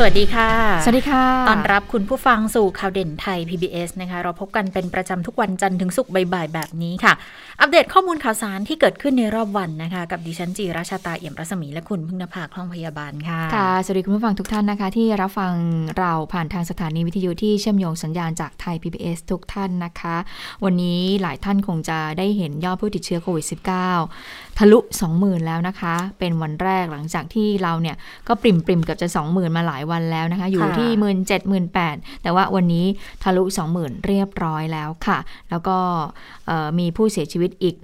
สวัสดีค่ะ สวัสดีค่ะ ตอนรับคุณผู้ฟังสู่ข่าวเด่นไทย PBS นะคะ เราพบกันเป็นประจำทุกวันจันทร์ถึงศุกร์บ่ายๆแบบนี้ค่ะ อัปเดตข้อมูลข่าวสารที่เกิดขึ้นในรอบวันนะคะ กับดิฉันจีราชาตาเอี่ยมรัศมีและคุณพึ่งนภาคล่องพยาบาลค่ะ ค่ะ สวัสดีคุณผู้ฟังทุกท่านนะคะ ที่รับฟังเราผ่านทางสถานีวิทยุที่เชื่อมโยงสัญญาณจากไทย PBS ทุกท่านนะคะ วันนี้หลายท่านคงจะได้เห็นยอดผู้ติดเชื้อโควิด -19 ทะลุ 20,000 แล้วนะคะ เป็นวันแรกหลังจากที่เราเนี่ยก็ปริมปริมๆเกือบจะ 20,000 มาหลายวันแล้วนะคะ อยู่ค่ะที่1 7 0 0 0 8แต่ว่าวันนี้ทะลุ20,000เรียบร้อยแล้วค่ะ แล้วก็เอ่อมีผู้เสียชีวิตอีก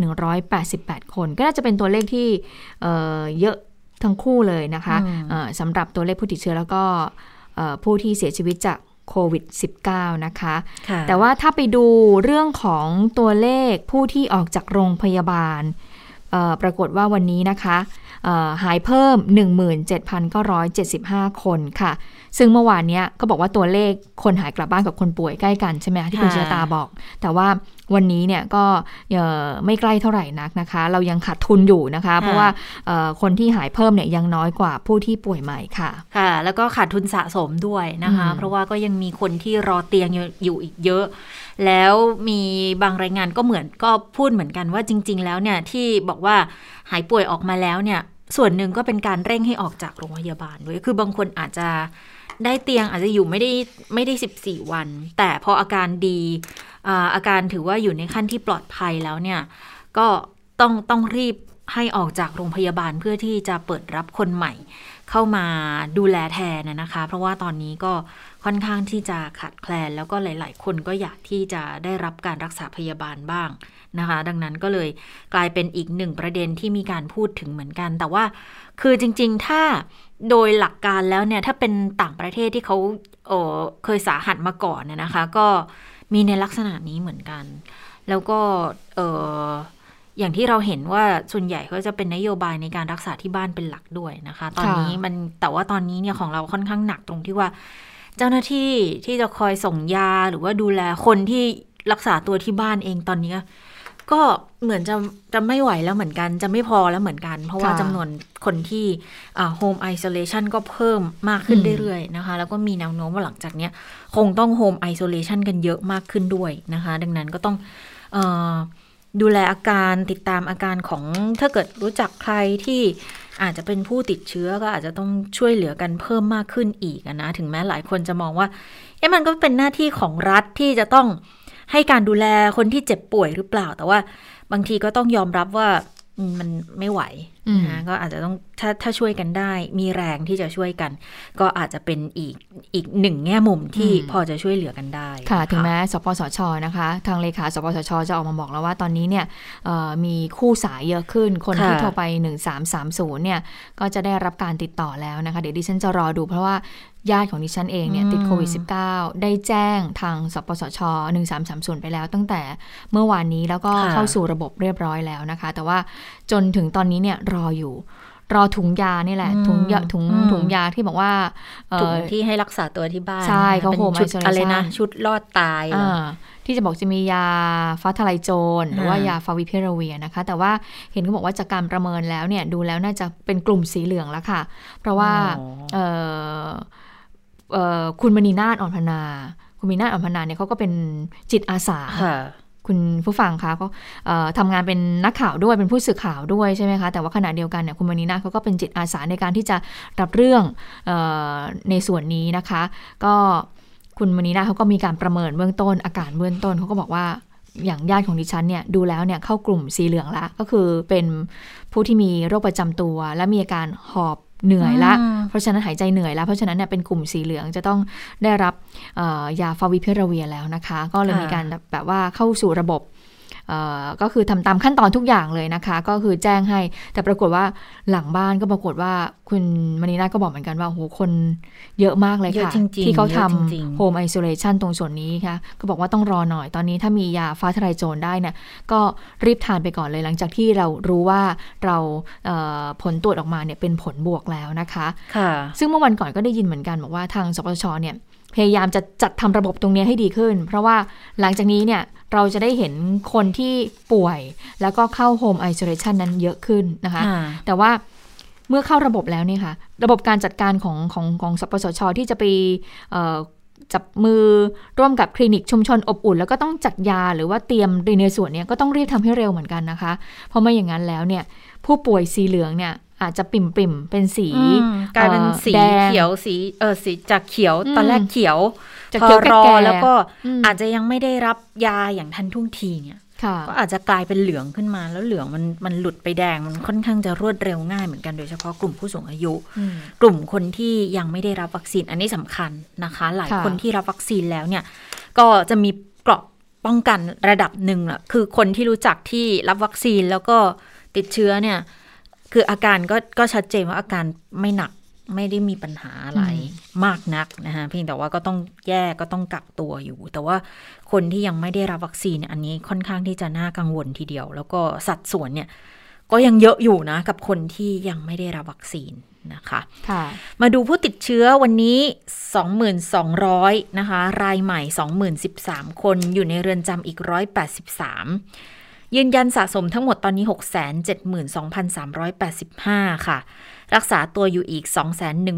188 คน ก็น่าจะเป็นตัวเลขที่เอ่อเยอะทั้งคู่เลยนะคะอืมเอ่อสำหรับตัวเลขผู้ติดเชื้อแล้วก็เอ่อผู้ที่เสียชีวิตจากโควิด -19 นะคะค่ะแต่ว่าถ้าไปดูเรื่องของตัวเลขผู้ที่ออกจากโรงพยาบาลเอ่อ ปรากฏว่าวันนี้นะคะเอ่อหายเพิ่ม 17,975 คนค่ะ ซึ่งเมื่อวานเนี้ยก็บอกว่าตัวเลขคนหายกลับบ้านกับคนป่วยใกล้กันใช่ไหมคะที่คุณค่ะเชยตาบอก แต่ว่า วันนี้เนี่ยก็เอ่อไม่ใกล้เท่าไหร่นักนะคะ เรายังขาดทุนอยู่นะคะ เพราะว่าเอ่อคนที่หายเพิ่มเนี่ยยังน้อยกว่าผู้ที่ป่วยใหม่ค่ะ ค่ะ แล้วก็ขาดทุนสะสมด้วยนะคะอืมเพราะว่าก็ยังมีคนที่รอเตียงอยู่อยู่อีกเยอะ แล้วมีบางรายงานก็เหมือนก็พูดเหมือนกันว่าจริง ๆ แล้วเนี่ยที่บอกว่าหายป่วยออกมาแล้วเนี่ย ส่วนหนึ่งก็เป็นการเร่งให้ออกจากโรงพยาบาลด้วย คือบางคนอาจจะได้เตียงอาจจะอยู่ไม่ได้ไม่ได้ 14 วัน แต่พออาการดีอาอาการถือว่าอยู่ในขั้นที่ปลอดภัยแล้วเนี่ย ก็ต้องต้องรีบให้ออกจากโรงพยาบาลเพื่อที่จะเปิดรับคนใหม่ เข้ามาดูแลแทนนะคะ เพราะว่าตอนนี้ก็ ค่อนข้างที่จะขาดแคลน แล้วก็หลาย ๆ คนก็อยากที่จะได้รับการรักษาพยาบาลบ้างนะคะ ดังนั้นก็เลยกลายเป็นอีกหนึ่งประเด็นที่มีการพูดถึงเหมือนกัน แต่ว่าคือจริง ๆ ถ้าโดยหลักการแล้วเนี่ย ถ้าเป็นต่างประเทศที่เขาเออเคยสาหัสมาก่อนเนี่ยนะคะ ก็มีในลักษณะนี้เหมือนกัน แล้วก็เอออย่างที่เราเห็นว่าส่วนใหญ่เขาจะเป็นนโยบายในการรักษาที่บ้านเป็นหลักด้วยนะคะ ตอนนี้มันแต่ว่าตอนนี้เนี่ยของเราค่อนข้างหนักตรงที่ว่า เจ้าหน้าที่ที่จะคอยส่งยาหรือว่าดูแลคนที่รักษาตัวที่บ้านเองตอนนี้ก็เหมือนจะจะไม่ไหวแล้วเหมือนกัน จะไม่พอแล้วเหมือนกัน เพราะว่าค่ะจำนวนคนที่ home isolation ก็เพิ่มมากขึ้นอืมเรื่อยๆนะคะ แล้วก็มีแนวโน้มว่าหลังจากเนี้ยคงต้อง home isolation กันเยอะมากขึ้นด้วยนะคะ ดังนั้นก็ต้องเออดูแลอาการติดตามอาการของถ้าเกิดรู้จักใครที่ อาจจะเป็นผู้ติดเชื้อก็อาจจะต้องช่วยเหลือกันเพิ่มมากขึ้นอีกนะถึงแม้หลายคนจะมองว่าเอ๊ะมันก็เป็นหน้าที่ของรัฐที่จะต้องให้การดูแลคนที่เจ็บป่วยหรือเปล่า แต่ว่าบางทีก็ต้องยอมรับว่ามันไม่ไหว นะก็อาจจะต้องถ้าถ้าช่วยกันได้ มีแรงที่จะช่วยกัน ก็อาจจะเป็นอีกอีกหนึ่งแง่มุมที่พอจะช่วยเหลือกันได้ ค่ะ ถึงแม้สปสชนะคะ ทางเลขาสปสชจะออกมาบอกแล้วว่าตอนนี้เนี่ยเอ่อมีคู่สายเยอะขึ้น คนที่ค่ะโทรไป 1330เนี่ยก็จะได้รับการติดต่อแล้วนะคะ เดี๋ยวดิฉันจะรอดูเพราะว่า ญาติของดิฉันเองเนี่ยติดโควิด -19 ได้แจ้งทางสปสช 1330ไปแล้วตั้งแต่เมื่อวานนี้แล้วก็ค่ะเข้าสู่ระบบเรียบร้อยแล้วนะคะ แต่ว่าจนถึงตอนนี้เนี่ยรออยู่รอถุงยานี่แหละอืมถุงยาถุงอืมถุงยาที่บอกว่าเอ่อถุงที่ให้รักษาตัวที่บ้าน ใช่เขาเป็น home ชุด isolation อะไรนะ ชุดรอดตายเหรออ่าที่จะบอกจะมียาฟ้าทลายโจรหรือว่าอ่ายยาฟาวิพิราเวียนะคะ แต่ว่าเห็นเขาบอกว่าจากการประเมินแล้วเนี่ยดูแล้วน่าจะเป็นกลุ่มสีเหลืองแล้วค่ะ เพราะว่าอ๋อเอ่อเอ่อ คุณมณีนาฏอ่อนพนา คุณมณีนาฏอ่อนพนาเนี่ยเขาก็เป็นจิตอาสาค่ะคุณผู้ฟังคะก็เอ่อทำงานเป็นนักข่าวด้วยเป็นผู้สื่อข่าวด้วยใช่ไหมคะแต่ว่าขณะเดียวกันเนี่ยคุณมณีนาฏเขาก็เป็นจิตอาสาในการที่จะรับเรื่องเออในส่วนนี้นะคะ ก็คุณมณีนาฏเขาก็มีการประเมินเบื้องต้น อาการเบื้องต้นเขาก็บอกว่าอย่างญาติของดิฉันเนี่ยดูแล้วเนี่ยเข้ากลุ่มสีเหลืองละก็คือเป็นผู้ที่มีโรคประจำตัว และมีอาการหอบ เหนื่อยละอืมเพราะฉะนั้นหายใจเหนื่อยแล้ว เพราะฉะนั้นเนี่ยเป็นกลุ่มสีเหลืองจะต้องได้รับเอ่อยาฟาวิพิราเวียแล้วนะคะ ก็เลยค่ะมีการแบบว่าเข้าสู่ระบบ ก็คือทำตามขั้นตอนทุกอย่างเลยนะคะ ก็คือแจ้งให้ แต่ปรากฏว่าหลังบ้านก็ปรากฏว่าคุณมณีนาก็บอกเหมือนกันว่าโหคนเยอะมากเลยค่ะ ที่เขาทำโฮมไอโซเลชันตรงส่วนนี้ค่ะ ก็บอกว่าต้องรอหน่อยตอนนี้ถ้ามียาฟ้าทลายโจรได้เนี่ยก็รีบทานไปก่อนเลยหลังจากที่เรารู้ว่าเราผลตรวจออกมาเนี่ยเป็นผลบวกแล้วนะคะค่ะซึ่งเมื่อวันก่อนก็ได้ยินเหมือนกันบอกว่าทางสปชเนี่ย พยายามจะจัดทำระบบตรงนี้ให้ดีขึ้น เพราะว่าหลังจากนี้เนี่ยเราจะได้เห็นคนที่ป่วย แล้วก็เข้าโฮมไอโซเลชันนั้นเยอะขึ้นนะคะ แต่ว่าเมื่อเข้าระบบแล้วเนี่ยค่ะ ระบบการจัดการของของของสปสช ที่จะไปจับมือร่วมกับคลินิกชุมชนอบอุ่น แล้วก็ต้องจัดยาหรือว่าเตรียมในส่วนนี้ก็ต้องรีบทำให้เร็วเหมือนกันนะคะ เพราะไม่อย่างนั้นแล้วเนี่ยผู้ป่วยสีเหลืองเนี่ย อาจจะปิ่มปิ่มเป็นสีกลายเป็นสีเขียวสีเออสีจากเขียวตอนแรกเขียวจากเขียวรอแล้วก็อาจจะยังไม่ได้รับยาอย่างทันท่วงทีเนี่ยก็อาจจะกลายเป็นเหลืองขึ้นมาแล้วเหลืองมันมันหลุดไปแดงมันค่อนข้างจะรวดเร็วง่ายเหมือนกันโดยเฉพาะกลุ่มผู้สูงอายุ กลุ่มคนที่ยังไม่ได้รับวัคซีนอันนี้สำคัญนะคะ หลายคนที่รับวัคซีนแล้วเนี่ย ก็จะมีเกราะป้องกันระดับหนึ่งแหละคือคนที่รู้จักที่รับวัคซีนแล้วก็ติดเชื้อเนี่ย คืออาการก็ก็ชัดเจนว่าอาการไม่หนักไม่ได้มีปัญหาอะไรมากนักนะคะเพียงแต่ว่าก็ต้องแยกก็ต้องกักตัวอยู่ แต่ว่าคนที่ยังไม่ได้รับวัคซีนอันนี้ค่อนข้างที่จะน่ากังวลทีเดียว แล้วก็สัดส่วนเนี่ย ก็ยังเยอะอยู่นะ กับคนที่ยังไม่ได้รับวัคซีนนะคะค่ะมาดูผู้ติดเชื้อวันนี้ 2,200 นะคะ รายใหม่2013 คนอยู่ในเรือนจำอีก 183 ยืนยันสะสมทั้งหมดตอนนี้ 672,385 ค่ะ รักษาตัวอยู่อีก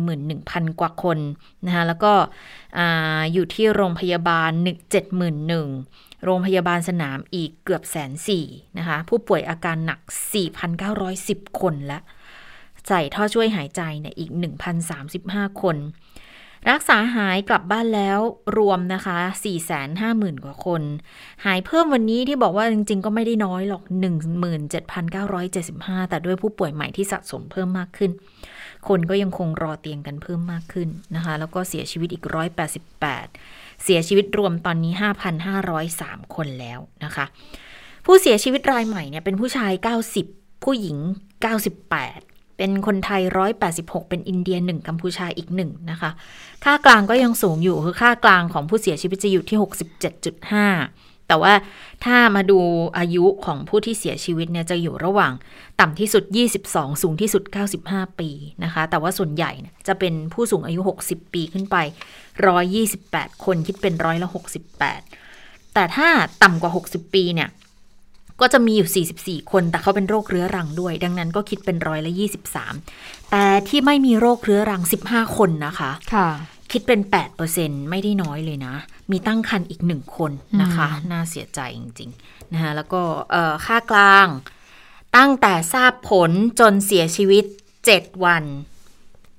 211,000 กว่าคนนะคะแล้วก็อยู่ที่โรงพยาบาล 171,000 โรงพยาบาลสนามอีกเกือบแสนสี่นะคะ ผู้ป่วยอาการหนัก 4,910 คนและใส่ท่อช่วยหายใจเนี่ยอีก 1,035 คน รักษาหายกลับบ้านแล้วรวมนะคะ 450,000 กว่าคน หายเพิ่มวันนี้ที่บอกว่าจริง ๆ ก็ไม่ได้น้อยหรอก 17,975 แต่ด้วยผู้ป่วยใหม่ที่สะสมเพิ่มมากขึ้น คนก็ยังคงรอเตียงกันเพิ่มมากขึ้นนะคะ แล้วก็เสียชีวิตอีก 188 เสียชีวิตรวมตอนนี้ 5,503 คนแล้วนะคะ ผู้เสียชีวิตรายใหม่เนี่ยเป็นผู้ชาย 90 ผู้หญิง 98 เป็นคนไทย 186 เป็นอินเดีย 1 กัมพูชาอีก 1 นะคะ ค่ากลางก็ยังสูงอยู่คือค่ากลางของผู้เสียชีวิตจะอยู่ที่ 67.5 แต่ว่าถ้ามาดูอายุของผู้ที่เสียชีวิตเนี่ยจะอยู่ระหว่างต่ำที่สุด 22 สูงที่สุด 95 ปีนะคะ แต่ว่าส่วนใหญ่จะเป็นผู้สูงอายุ 60 ปีขึ้นไป 128 คนคิดเป็นร้อยละ 68 แต่ถ้าต่ำกว่า 60 ปีเนี่ย ก็จะมีอยู่ 44 คน แต่เขาเป็นโรคเรื้อรังด้วย ดังนั้นก็คิดเป็นร้อยละ 23 แต่ที่ไม่มีโรคเรื้อรัง 15 คนนะคะค่ะคิดเป็น 8%ไม่ได้น้อยเลยนะ มีตั้งคันอีกหนึ่งคนนะคะ น่าเสียใจจริงๆนะคะแล้วก็ค่ากลาง ตั้งแต่ทราบผลจนเสียชีวิต 7 วัน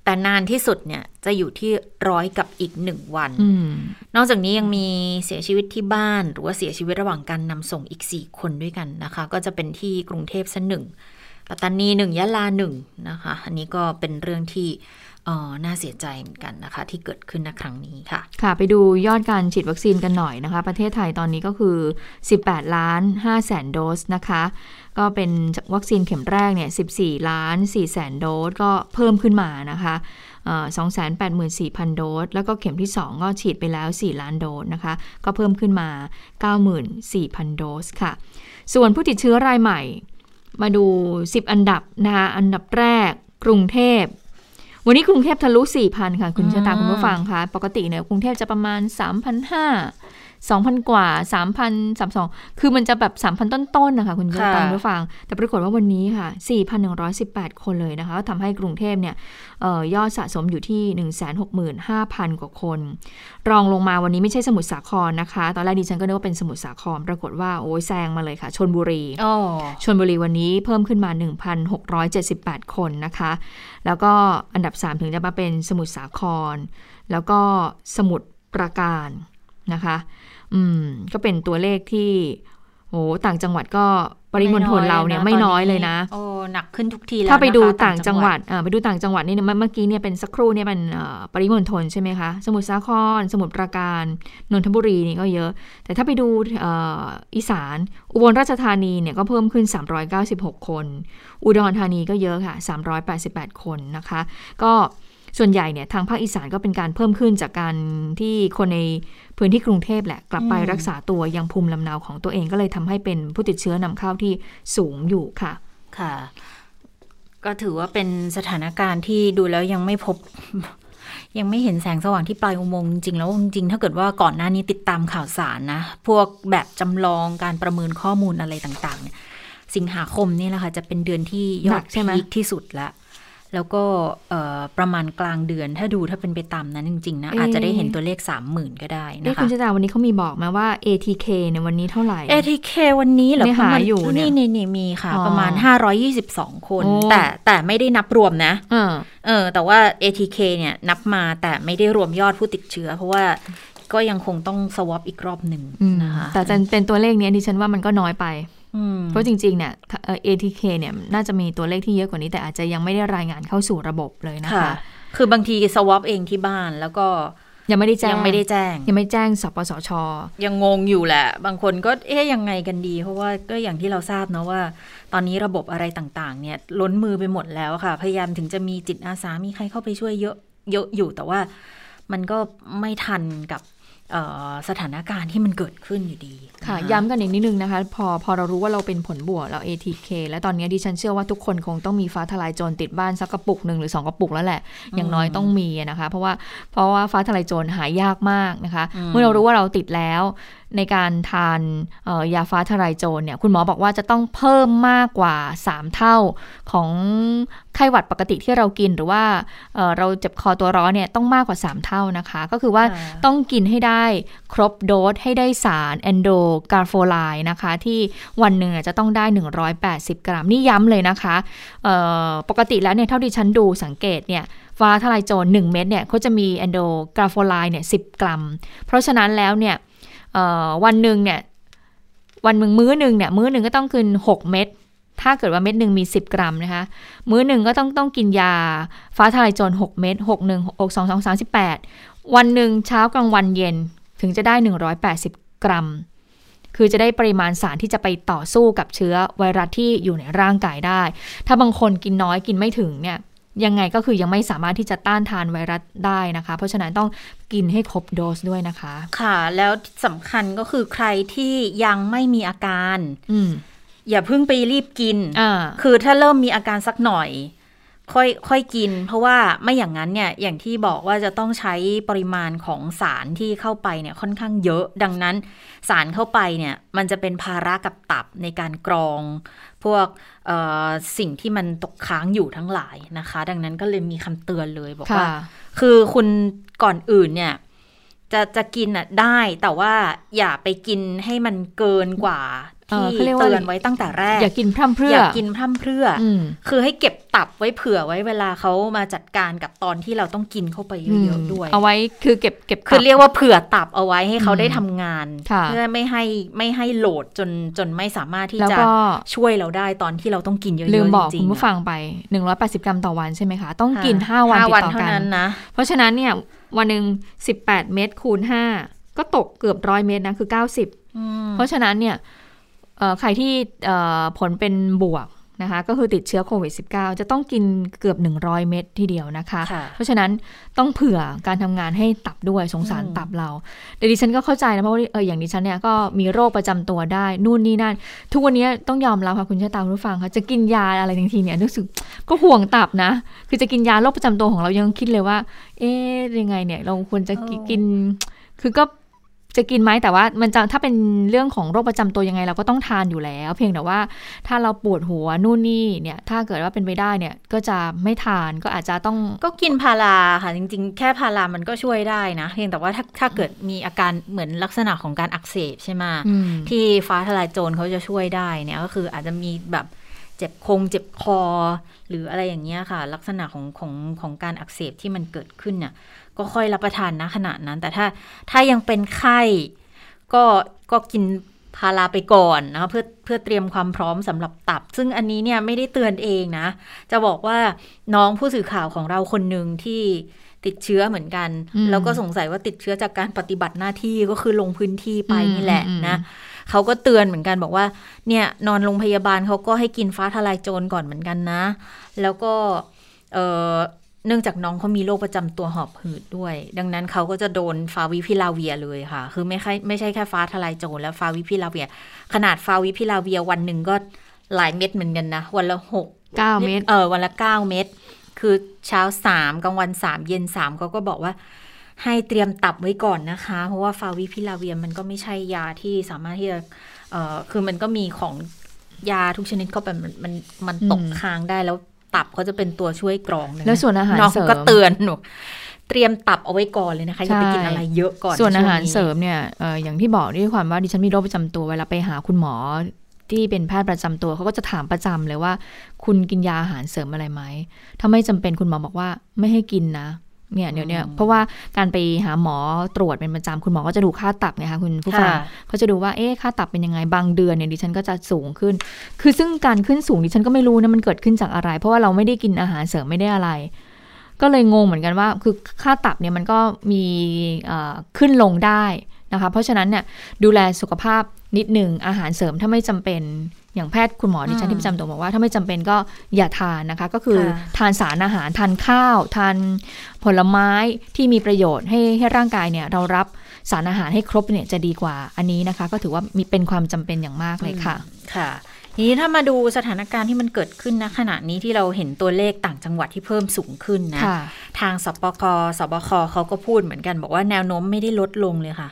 แต่นานที่สุดเนี่ยจะอยู่ที่ร้อยกับอีกหนึ่งวันนอกจากนี้ยังมีเสียชีวิตที่บ้าน หรือว่าเสียชีวิตระหว่างการนำส่งอีกสี่คนด้วยกันนะคะ ก็จะเป็นที่กรุงเทพซะหนึ่งปัตตานีหนึ่งยะลาหนึ่งนะคะ อันนี้ก็เป็นเรื่องที่น่าเสียใจเหมือนกันนะคะ ที่เกิดขึ้นในครั้งนี้ค่ะ ค่ะ ไปดูยอดการฉีดวัคซีนกันหน่อยนะคะ ประเทศไทยตอนนี้ก็คือ 18 ล้าน5แสนโดสนะคะ ก็เป็นวัคซีนเข็มแรกเนี่ย14 ล้าน4แสนโดสก็เพิ่มขึ้นมานะคะ284,000 โดส แล้วก็เข็มที่ 2 ก็ฉีดไปแล้ว 4 ล้านโดสนะคะ ก็เพิ่มขึ้นมา 94,000 โดสค่ะ ส่วนผู้ติดเชื้อรายใหม่ มาดู 10 อันดับนะคะ อันดับแรกกรุงเทพ วันนี้กรุงเทพทะลุ 4,000 ค่ะ คุณชะตาคุณผู้ฟังคะ ปกติเนี่ยกรุงเทพจะประมาณ 3,500 2,000 กว่า 3,000 32คือมันจะแบบ 3,000 ต้นๆนะคะ คุณชะตาคุณผู้ฟัง แต่ปรากฏว่าวันนี้ค่ะ 4,118 คนเลยนะคะทำให้กรุงเทพเนี่ยยอดสะสมอยู่ที่ 165,000 กว่าคน รองลงมาวันนี้ไม่ใช่สมุทรสาครนะคะ ตอนแรกดิฉันก็นึกว่าเป็นสมุทรสาคร ปรากฏว่าโอ้ยแซงมาเลยค่ะ ชนบุรีชนบุรีวันนี้เพิ่มขึ้นมา 1,678 คนนะคะ แล้วก็อันดับ 3 ถึงจะมาเป็นสมุทรสาคร แล้วก็สมุทรปราการ นะคะ อืม ก็เป็นตัวเลขที่โอ้ต่างจังหวัดก็ปริมณฑลเราเนี่ยไม่น้อยเลยนะโอ้หนักขึ้นทุกทีแล้วถ้าไปดูนะคะต่างจังหวัดอ่าไปดูต่างจังหวัดนี่เนี่ยเมื่อเมื่อกี้เนี่ยเป็นสักครู่เนี่ยเป็นเอ่อปริมณฑลใช่ไหมคะสมุทรสาคร สมุทรปราการนนทบุรีนี่ก็เยอะ แต่ถ้าไปดูเอ่ออีสาน อุบลราชธานีเนี่ยก็เพิ่มขึ้น 396 คน อุดรธานีก็เยอะค่ะ 388 คนนะคะ ก็ ส่วนใหญ่เนี่ยทางภาคอีสานก็เป็นการเพิ่มขึ้นจากการที่คนในพื้นที่กรุงเทพแหละ กลับไปรักษาตัวยังภูมิลำเนาของตัวเองก็เลยทำให้เป็นผู้ติดเชื้อนำเข้าที่สูงอยู่ค่ะ ค่ะ ก็ถือว่าเป็นสถานการณ์ที่ดูแล้วยังไม่พบยังไม่เห็นแสงสว่างที่ปลายอุโมงค์จริงๆแล้วจริงๆถ้าเกิดว่าก่อนหน้านี้ติดตามข่าวสารนะ พวกแบบจำลองการประเมินข้อมูลอะไรต่าง ๆ เนี่ย สิงหาคมนี่แหละค่ะ จะเป็นเดือนที่ยหอนัดกใช่ไหมพีคที่สุดละ แล้วก็เอ่อประมาณกลางเดือน ถ้าดูถ้าเป็นไปตามนั้นจริง ๆ นะ อาจจะได้เห็นตัวเลขสามหมื่นก็ได้เอ๊ะนะคุณคะชะตาวันนี้เขามีบอกมาว่า ATK ในยวันนี้เท่าไหร่ ATK วันนี้เหรอไม่หาประมณอยู่เนี่ยนี่นี่มีค่ะอ๋อประมาณ 522 คนโอ้แต่แต่ไม่ได้นับรวมนะเออเออแต่ว่า ATK เนี่ยนับมาแต่ไม่ได้รวมยอดผู้ติดเชื้อ เพราะว่าก็ยังคงต้องสวอปอีกรอบหนึ่งอืมนะคะแต่จะเป็นตัวเลขเนี้ยดิฉันว่ามันก็น้อยไปอืม เพราะจริงๆเนี่ยเอ่อ ATK เนี่ยน่าจะมีตัวเลขที่เยอะกว่านี้แต่อาจจะยังไม่ได้รายงานเข้าสู่ระบบเลยนะคะค่ะคือบางทีสวอปเองที่บ้านแล้วก็ยังไม่ได้แจ้งยังไม่ได้แจ้ง ยังไม่แจ้งสปสช ยังงงอยู่แหละ บางคนก็เอ๊ยยังไงกันดี เพราะว่าก็อย่างที่เราทราบเนาะว่า ตอนนี้ระบบอะไรต่างๆ เนี่ย ล้นมือไปหมดแล้วค่ะ พยายามถึงจะมีจิตอาสามีใครเข้าไปช่วยเยอะเยอะอยู่แต่ว่ามันก็ไม่ทันกับเอ่อ สถานการณ์ที่มันเกิดขึ้นอยู่ดี ค่ะนย้ำกันอีกนิดนึงนะคะ พอพอเรารู้ว่าเราเป็นผลบวกเรา ATK และตอนนี้ดิฉันเชื่อว่าทุกคนคงต้องมีฟ้าทลายโจรติดบ้านสักกระปุกหนึ่งหรือสองกระปุกแล้วแหละ อย่างน้อยต้องมีอะนะคะ เพราะว่าเพราะว่าฟ้าทลายโจรหายากมากนะคะ เมื่อเรารู้ว่าเราติดแล้ว ในการทานเอ่อยาฟ้าทลายโจรเนี่ยคุณหมอบอกว่าจะต้องเพิ่มมากกว่า 3 เท่าของไข้หวัดปกติที่เรากินหรือว่าเอ่อเราเจ็บคอตัวร้อนเนี่ยต้องมากกว่า 3 เท่านะคะ ก็คือว่าค่ะต้องกินให้ได้ครบโดสให้ได้สาร andrographolide นะคะ ที่วันหนึ่งเนี่ยจะต้องได้ 180 กรัม นี่ย้ำเลยนะคะเอ่อปกติแล้วเนี่ยเท่าที่ฉันดูสังเกตเนี่ยฟ้าทลายโจร1เม็ดเนี่ยเขาจะมี andrographolide เนี่ย10 กรัม เพราะฉะนั้นแล้วเนี่ยเอ่อ วันหนึ่งเนี่ยวันหนึ่งมื้อหนึ่งเนี่ยมื้อหนึ่งก็ต้องกิน 6 เม็ดถ้าเกิดว่าเม็ดหนึ่งมี 10 กรัมนะคะ มื้อหนึ่งก็ต้องต้องกินยาฟ้าทลายโจร6เม็ด6 1 6 2 2 38 วันหนึ่งเช้ากลางวันเย็นถึงจะได้ 180 กรัม คือจะได้ปริมาณสารที่จะไปต่อสู้กับเชื้อไวรัสที่อยู่ในร่างกายได้ ถ้าบางคนกินน้อยกินไม่ถึงเนี่ย ยังไงก็คือยังไม่สามารถที่จะต้านทานไวรัสได้นะคะ เพราะฉะนั้นต้องกินให้ครบโดสด้วยนะคะ ค่ะ แล้วสำคัญก็คือใครที่ยังไม่มีอาการ อืมอย่าเพิ่งไปรีบกินอ่าคือถ้าเริ่มมีอาการสักหน่อย ค่อยค่อยกิน เพราะว่าไม่อย่างนั้นเนี่ยอย่างที่บอกว่าจะต้องใช้ปริมาณของสารที่เข้าไปเนี่ยค่อนข้างเยอะ ดังนั้นสารเข้าไปเนี่ยมันจะเป็นภาระกับตับในการกรอง พวกเอ่อสิ่งที่มันตกค้างอยู่ทั้งหลายนะคะ ดังนั้นก็เลยมีคำเตือนเลยบอกว่าค่ะคือคุณก่อนอื่นเนี่ยจะจะกินอะได้แต่ว่าอย่าไปกินให้มันเกินกว่าเอ่อ ที่เขาเรียกว่าเตือนไว้ตั้งแต่แรก อย่ากินพร่ำเพรื่อออย่ากินพร่ำเพรื่อออืมคือให้เก็บตับไว้เผื่อไว้เวลาเขามาจัดการกับตอนที่เราต้องกินเข้าไปเยอะๆด้วย เอาไว้คือเก็บเก็บคือตับเรียกว่าเผื่อตับเอาไว้ให้เขาอืมได้ทำงานค่ะเพื่อไม่ให้ไม่ให้โหลดจนจนไม่สามารถที่แล้วจะก็ช่วยเราได้ตอนที่เราต้องกินเยอะๆลืมบอกจริคุงณๆผู้ฟังไป 180 กรัมต่อวันใช่ไหมคะ ต้องกินค่ะ5วันห้าติดวันต่อเท่ากันนั้นนะ เพราะฉะนั้นเนี่ยวันหนึ่ง18 เม็ดคูณ 5 ก็ตกเกือบร้อยเม็ดนะคือ 90อืมเพราะฉะนั้นเนี่ยเอ่อ ใครที่เอ่อผลเป็นบวกนะคะก็คือติดเชื้อโควิด -19 จะต้องกินเกือบ 100 เม็ดทีเดียวนะคะค่ะเพราะฉะนั้นต้องเผื่อการทำงานให้ตับด้วยสงสารอืมตับเราแต่ดิฉันก็เข้าใจนะ เพราะว่าเอออย่างดิฉันเนี่ยก็มีโรคประจำตัวได้ นู่นนี่นั่น ทุกวันนี้ต้องยอมรับค่ะคุณชะตาคุณผู้ฟังค่ะจะกินยาอะไรบางทีเนี่ยรู้สึกก็ห่วงตับนะ คือจะกินยาโรคประจำตัวของเรายังคิดเลยว่า เอ๊ะยังไงเนี่ยเราควรจะกิเออกินคือก็ จะกินไหมแต่ว่ามันจะถ้าเป็นเรื่องของโรคประจำตัวยังไงเราก็ต้องทานอยู่แล้ว เพียงแต่ว่าถ้าเราปวดหัวนู่นนี่เนี่ยถ้าเกิดว่าเป็นไปได้เนี่ยก็จะไม่ทานก็อาจจะต้องก็กินพาราค่ะจริง ๆ แค่พารามันก็ช่วยได้นะ เพียงแต่ว่าถ้าถ้าเกิดมีอาการเหมือนลักษณะของการอักเสบใช่ไหมอืมที่ฟ้าทลายโจรเขาจะช่วยได้เนี่ยก็คืออาจจะมีแบบ เจ็บคงเจ็บคอ หรืออะไรอย่างเงี้ยค่ะ ลักษณะของของของการอักเสบที่มันเกิดขึ้นเนี่ยก็ค่อยรับประทานนะขณะนั้น แต่ถ้าถ้ายังเป็นไข้ก็ก็กินพพาราไปก่อนนะเพื่อเพื่อเตรียมความพร้อมสำหรับตับ ซึ่งอันนี้เนี่ยไม่ได้เตือนเองนะ จะบอกว่าน้องผู้สื่อข่าวของเราคนหนึ่งที่ติดเชื้อเหมือนกัน แล้วก็สงสัยว่าติดเชื้อจากการปฏิบัติหน้าที่ก็คือลงพื้นที่ไปนี่แหละนะ เขาก็เตือนเหมือนกันบอกว่า เนี่ยนอนโรงพยาบาลเขาก็ให้กินฟ้าทลายโจรก่อนเหมือนกันนะ แล้วก็เนื่องจากน้องเขามีโรคประจำตัวหอบหืดด้วย ดังนั้นเขาก็จะโดนฟาวิพิราเวียร์เลยค่ะ คือไม่ใช่ไม่ใช่แค่ฟ้าทลายโจรแล้วฟาวิพิราเวียร์ ขนาดฟาวิพิราเวียร์วันหนึ่งก็หลายเม็ดเหมือนกันนะ วันละหกเก้าเม็ดเออวันละเก้าเม็ดคือเช้าสามกลางวันสามเย็นสามเขาก็บอกว่า ให้เตรียมตับไว้ก่อนนะคะ เพราะว่าฟาวิพิลาเวียมันก็ไม่ใช่ยาที่สามารถที่จะเออคือมันก็มีของยาทุกชนิดเข้าไปมันมันมันตกค้างได้แล้วตับเขาจะเป็นตัวช่วยกรองแล้วส่วนอาหารเสริมก็เตือนหนูเตรียมตับเอาไว้ก่อนเลยนะคะอย่าไปกินอะไรเยอะก่อนส่วนอาหารเสริมเนี่ยอย่างที่บอกด้วยความว่าดิฉันมีโรคประจำตัวเวลาไปหาคุณหมอที่เป็นแพทย์ประจำตัวเขาก็จะถามประจำเลยว่า คุณกินยาอาหารเสริมอะไรไหมถ้าไม่จำเป็นคุณหมอบอกว่าไม่ให้กินนะ เนี่ยเดี๋ยวเนี่ยเพราะว่าการไปหาหมอตรวจเป็นประจำคุณหมอก็จะดูค่าตับไงคะคุณผู้ฟังเขาจะดูว่าเอ๊ะค่าตับเป็นยังไงบางเดือนเนี่ยดิฉันก็จะสูงขึ้น คือซึ่งการขึ้นสูงดิฉันก็ไม่รู้นะมันเกิดขึ้นจากอะไร เพราะว่าเราไม่ได้กินอาหารเสริมไม่ได้อะไร ก็เลยงงเหมือนกันว่า คือค่าตับเนี่ยมันก็มีขึ้นลงได้ นะคะ เพราะฉะนั้นเนี่ยดูแลสุขภาพนิดหนึ่งอาหารเสริมถ้าไม่จำเป็นอย่างแพทย์คุณหมอดิฉันที่ประจำตัวบอกว่าถ้าไม่จำเป็นก็อย่าทานนะคะ ก็คือทานสารอาหารทานข้าว ทานผลไม้ที่มีประโยชน์ให้ให้ร่างกายเนี่ยเรารับสารอาหารให้ครบเนี่ยจะดีกว่าอันนี้นะคะ ก็ถือว่ามีเป็นความจำเป็นอย่างมากเลยค่ะค่ะ ทีนี้ถ้ามาดูสถานการณ์ที่มันเกิดขึ้นนะขณะนี้ที่เราเห็นตัวเลขต่างจังหวัดที่เพิ่มสูงขึ้นนะ ทางสปคสบคเขาก็พูดเหมือนกัน บอกว่าแนวโน้มไม่ได้ลดลงเลยค่ะ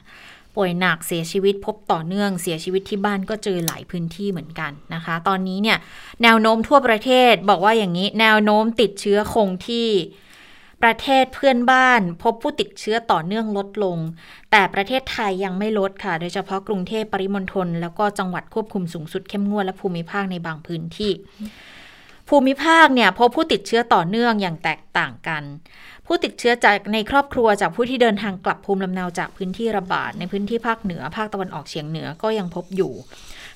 ป่วยหนักเสียชีวิตพบต่อเนื่องเสียชีวิตที่บ้านก็เจอหลายพื้นที่เหมือนกันนะคะ ตอนนี้เนี่ยแนวโน้มทั่วประเทศบอกว่าอย่างนี้ แนวโน้มติดเชื้อคงที่ ประเทศเพื่อนบ้าน พบผู้ติดเชื้อต่อเนื่องลดลง แต่ประเทศไทยยังไม่ลดค่ะ โดยเฉพาะกรุงเทพปริมณฑลแล้วก็จังหวัดควบคุมสูงสุดเข้มงวดและภูมิภาคในบางพื้นที่ ภูมิภาคเนี่ยพบผู้ติดเชื้อต่อเนื่องอย่างแตกต่างกัน ผู้ติดเชื้อจากในครอบครัวจากผู้ที่เดินทางกลับภูมิลำเนาจากพื้นที่ระบาดในพื้นที่ภาคเหนือภาคตะวันออกเฉียงเหนือก็ยังพบอยู่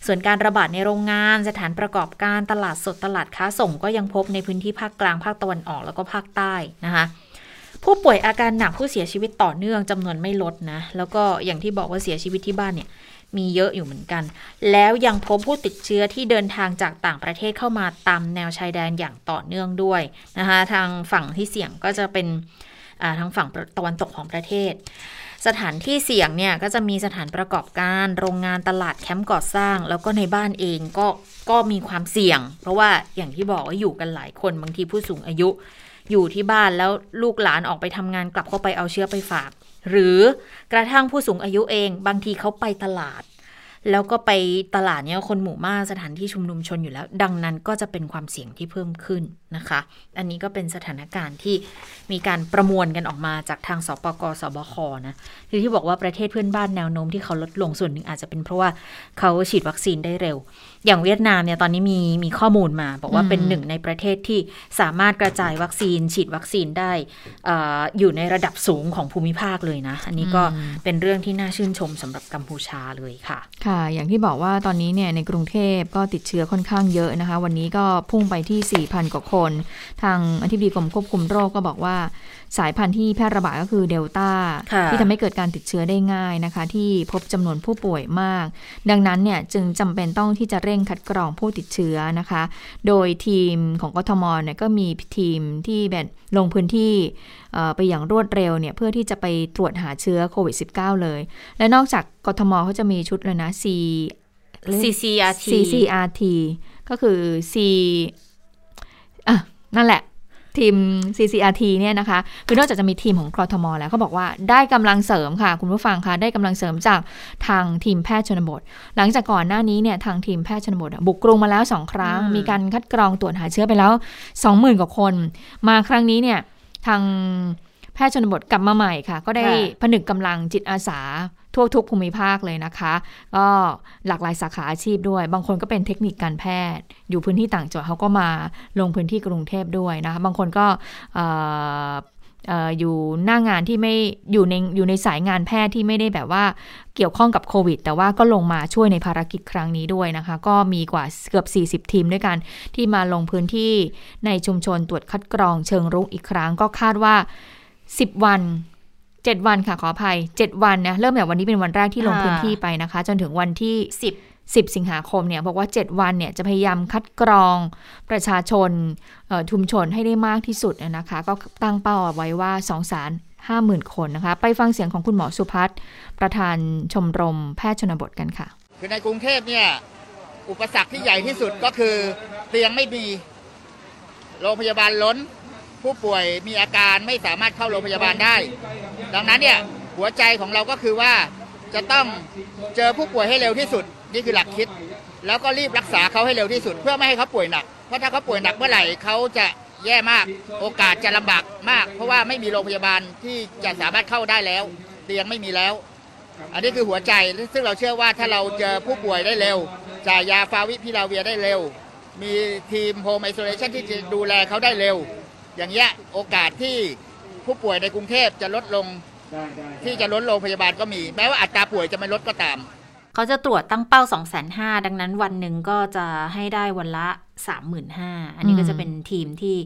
ส่วนการระบาดในโรงงาน สถานประกอบการตลาดสดตลาดค้าส่งก็ยังพบในพื้นที่ภาคกลางภาคตะวันออกแล้วก็ภาคใต้นะคะผู้ป่วยอาการหนักผู้เสียชีวิตต่อเนื่องจำนวนไม่ลดนะ แล้วก็อย่างที่บอกว่าเสียชีวิตที่บ้านเนี่ยมีเยอะอยู่เหมือนกัน แล้วยังพบผู้ติดเชื้อที่เดินทางจากต่างประเทศเข้ามาตามแนวชายแดนอย่างต่อเนื่องด้วยนะคะทางฝั่งที่เสี่ยงก็จะเป็นทางฝั่งตะวันตกของประเทศ สถานที่เสี่ยงเนี่ยก็จะมีสถานประกอบการ โรงงานตลาดแคมป์ก่อสร้าง แล้วก็ในบ้านเองก็ก็มีความเสี่ยง เพราะว่าอย่างที่บอกว่าอยู่กันหลายคนบางทีผู้สูงอายุ อยู่ที่บ้านแล้วลูกหลานออกไปทำงานกลับเข้าไปเอาเชื้อไปฝาก หรือกระทั่งผู้สูงอายุเอง บางทีเขาไปตลาด แล้วก็ไปตลาดเนี้ยคนหมู่มากสถานที่ชุมนุมชนอยู่แล้ว ดังนั้นก็จะเป็นความเสี่ยงที่เพิ่มขึ้นนะคะ อันนี้ก็เป็นสถานการณ์ที่มีการประมวลกันออกมาจากทางสปกสบคนะคือที่บอกว่าประเทศเพื่อนบ้านแนวโน้มที่เขาลดลงส่วนหนึ่งอาจจะเป็นเพราะว่าเขาฉีดวัคซีนได้เร็วอย่างเวียดนามเนี่ยตอนนี้มีมีข้อมูลมา บอกว่าเป็นหนึ่งในประเทศที่สามารถกระจายวัคซีน ฉีดวัคซีนได้ออยู่ในระดับสูงของภูมิภาคเลยนะ อันนี้ก็เป็นเรื่องที่น่าชื่นชมสำหรับกัมพูชาเลยค่ะ ค่ะ อย่างที่บอกว่าตอนนี้เนี่ยในกรุงเทพก็ติดเชื้อค่อนข้างเยอะนะคะ วันนี้ก็พุ่งไปที่4,000กว่าคน ทางอธิบดีกรมควบคุมโรคก็บอกว่า สายพันธุ์ที่แพร่ระบาดก็คือเดลต้าที่ทำให้เกิดการติดเชื้อได้ง่ายนะคะ ที่พบจำนวนผู้ป่วยมาก ดังนั้นเนี่ยจึงจำเป็นต้องที่จะเร่งคัดกรองผู้ติดเชื้อนะคะ โดยทีมของกทมเนี่ยก็มีทีมที่แบบลงพื้นที่ไปอย่างรวดเร็วเนี่ยเพื่อที่จะไปตรวจหาเชื้อโควิด -19 เลย และนอกจากกทมเขาจะมีชุดเลยนะ C CCRT CCRT ก็คือ C อะนั่นแหละ ทีม CCRT เนี่ยนะคะ คือนอกจากจะมีทีมของกรทม แล้วเขาบอกว่าได้กำลังเสริมค่ะ คุณผู้ฟังคะได้กำลังเสริมจากทางทีมแพทย์ชนบท หลังจากก่อนหน้านี้เนี่ยทางทีมแพทย์ชนบท บุกกรุงมาแล้วสองครั้ง มีการคัดกรองตรวจหาเชื้อไปแล้วสองหมื่นกว่าคน มาครั้งนี้เนี่ยทางแพทย์ชนบทกลับมาใหม่ค่ะ ก็ได้ผนึกกำลังจิตอาสา ทั่วทุกภูมิภาคเลยนะคะ ก็หลากหลายสาขาอาชีพด้วย บางคนก็เป็นเทคนิคการแพทย์ อยู่พื้นที่ต่างจังหวัดเขาก็มาลงพื้นที่กรุงเทพด้วยนะคะบางคนก็เอออยู่หน้างานที่ไม่อยู่ในอยู่ในสายงานแพทย์ที่ไม่ได้แบบว่าเกี่ยวข้องกับโควิด แต่ว่าก็ลงมาช่วยในภารกิจครั้งนี้ด้วยนะคะ ก็มีกว่าเกือบ 40 ทีมด้วยกัน ที่มาลงพื้นที่ในชุมชนตรวจคัดกรองเชิงรุกอีกครั้ง ก็คาดว่า 10 วัน 7 วันค่ะขออภัย 7 วันนะเริ่มจากวันนี้เป็นวันแรกที่ลงค่ะพื้นที่ไปนะคะ จนถึงวันที่สิบ10 สิงหาคมเนี่ยบอกว่า 7 วันเนี่ยจะพยายามคัดกรองประชาชนเอ่อชุมชนให้ได้มากที่สุดนะคะ ก็ตั้งเป้าเอาไว้ว่า2แสนห้าหมื่นคนนะคะ ไปฟังเสียงของคุณหมอสุพัฒน์ประธานชมรมแพทย์ชนบทกันค่ะ คือในกรุงเทพเนี่ยอุปสรรคที่ใหญ่ที่สุดก็คือเตียงไม่มี โรงพยาบาลล้น ผู้ป่วยมีอาการไม่สามารถเข้าโรงพยาบาลได้ ดังนั้นเนี่ยหัวใจของเราก็คือว่าจะต้องเจอผู้ป่วยให้เร็วที่สุด นี่คือหลักคิด แล้วก็รีบรักษาเขาให้เร็วที่สุด เพื่อไม่ให้เขาป่วยหนักเพราะถ้าเขาป่วยหนักเมื่อไหร่เขาจะแย่มากโอกาสจะลำบากมาก เพราะว่าไม่มีโรงพยาบาลที่จะสามารถเข้าได้แล้ว เตียงไม่มีแล้ว อันนี้คือหัวใจซึ่งเราเชื่อว่าถ้าเราเจอผู้ป่วยได้เร็วจ่ายยาฟาวิพิราเวียร์ได้เร็ว มีทีม home isolation ที่จะดูแลเขาได้เร็ว อย่างเงี้ยโอกาสที่ผู้ป่วยในกรุงเทพจะลดลงที่จะลดโรงพยาบาลก็มี แม้ว่าอัตราป่วยจะไม่ลดก็ตาม เขาจะตรวจตั้งเป้า 2 5 0 0 0ดังนั้นวันหนึ่งก็จะให้ได้วันละ 35,000อันนี้ก็จะเป็นทีมที่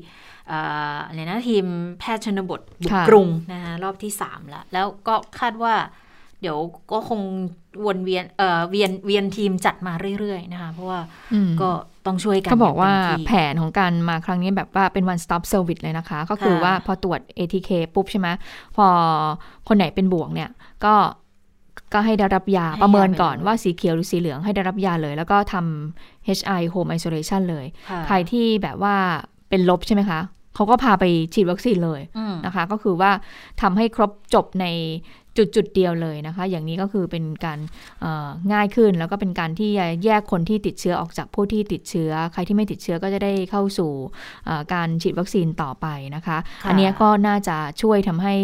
เอ่ออะไรนะทีมแพทย์ชนบทบุกค่ะกรุงนะคะรอบที่ 3 แล้ว แล้วก็คาดว่าเดี๋ยวก็คง วนเวียนเอ่อเวียนเวียนทีมจัดมาเรื่อย ๆ นะคะ เพราะว่าอืมก็ต้องช่วยกันเขาบอกว่าย่งเต็มที่แผนของการมาครั้งนี้แบบว่าเป็น one stop service เลยนะคะ ก็คือค่ะว่าพอตรวจ ATK ปุ๊บใช่ไหมพอคนไหนเป็นบวกเนี่ย ก็ก็ให้ได้รับยาประเมินก่อนว่าสีเขียวหรือสีเหลืองให้ได้รับยาเลย แล้วก็ทำ HI home isolation เลยค่ะใครที่แบบว่าเป็นลบใช่ไหมคะเขาก็พาไปฉีดวัคซีนเลยอืมนะคะ ก็คือว่าทำให้ครบจบใน จุดจุดๆเดียวเลยนะคะ อย่างนี้ก็คือเป็นการเอ่อง่ายขึ้นแล้วก็เป็นการที่จะแยกคนที่ติดเชื้อออกจากผู้ที่ติดเชื้อ ใครที่ไม่ติดเชื้อก็จะได้เข้าสู่เอ่อการฉีดวัคซีนต่อไปนะคะค่ะอันเนี้ยก็น่าจะช่วยทำให้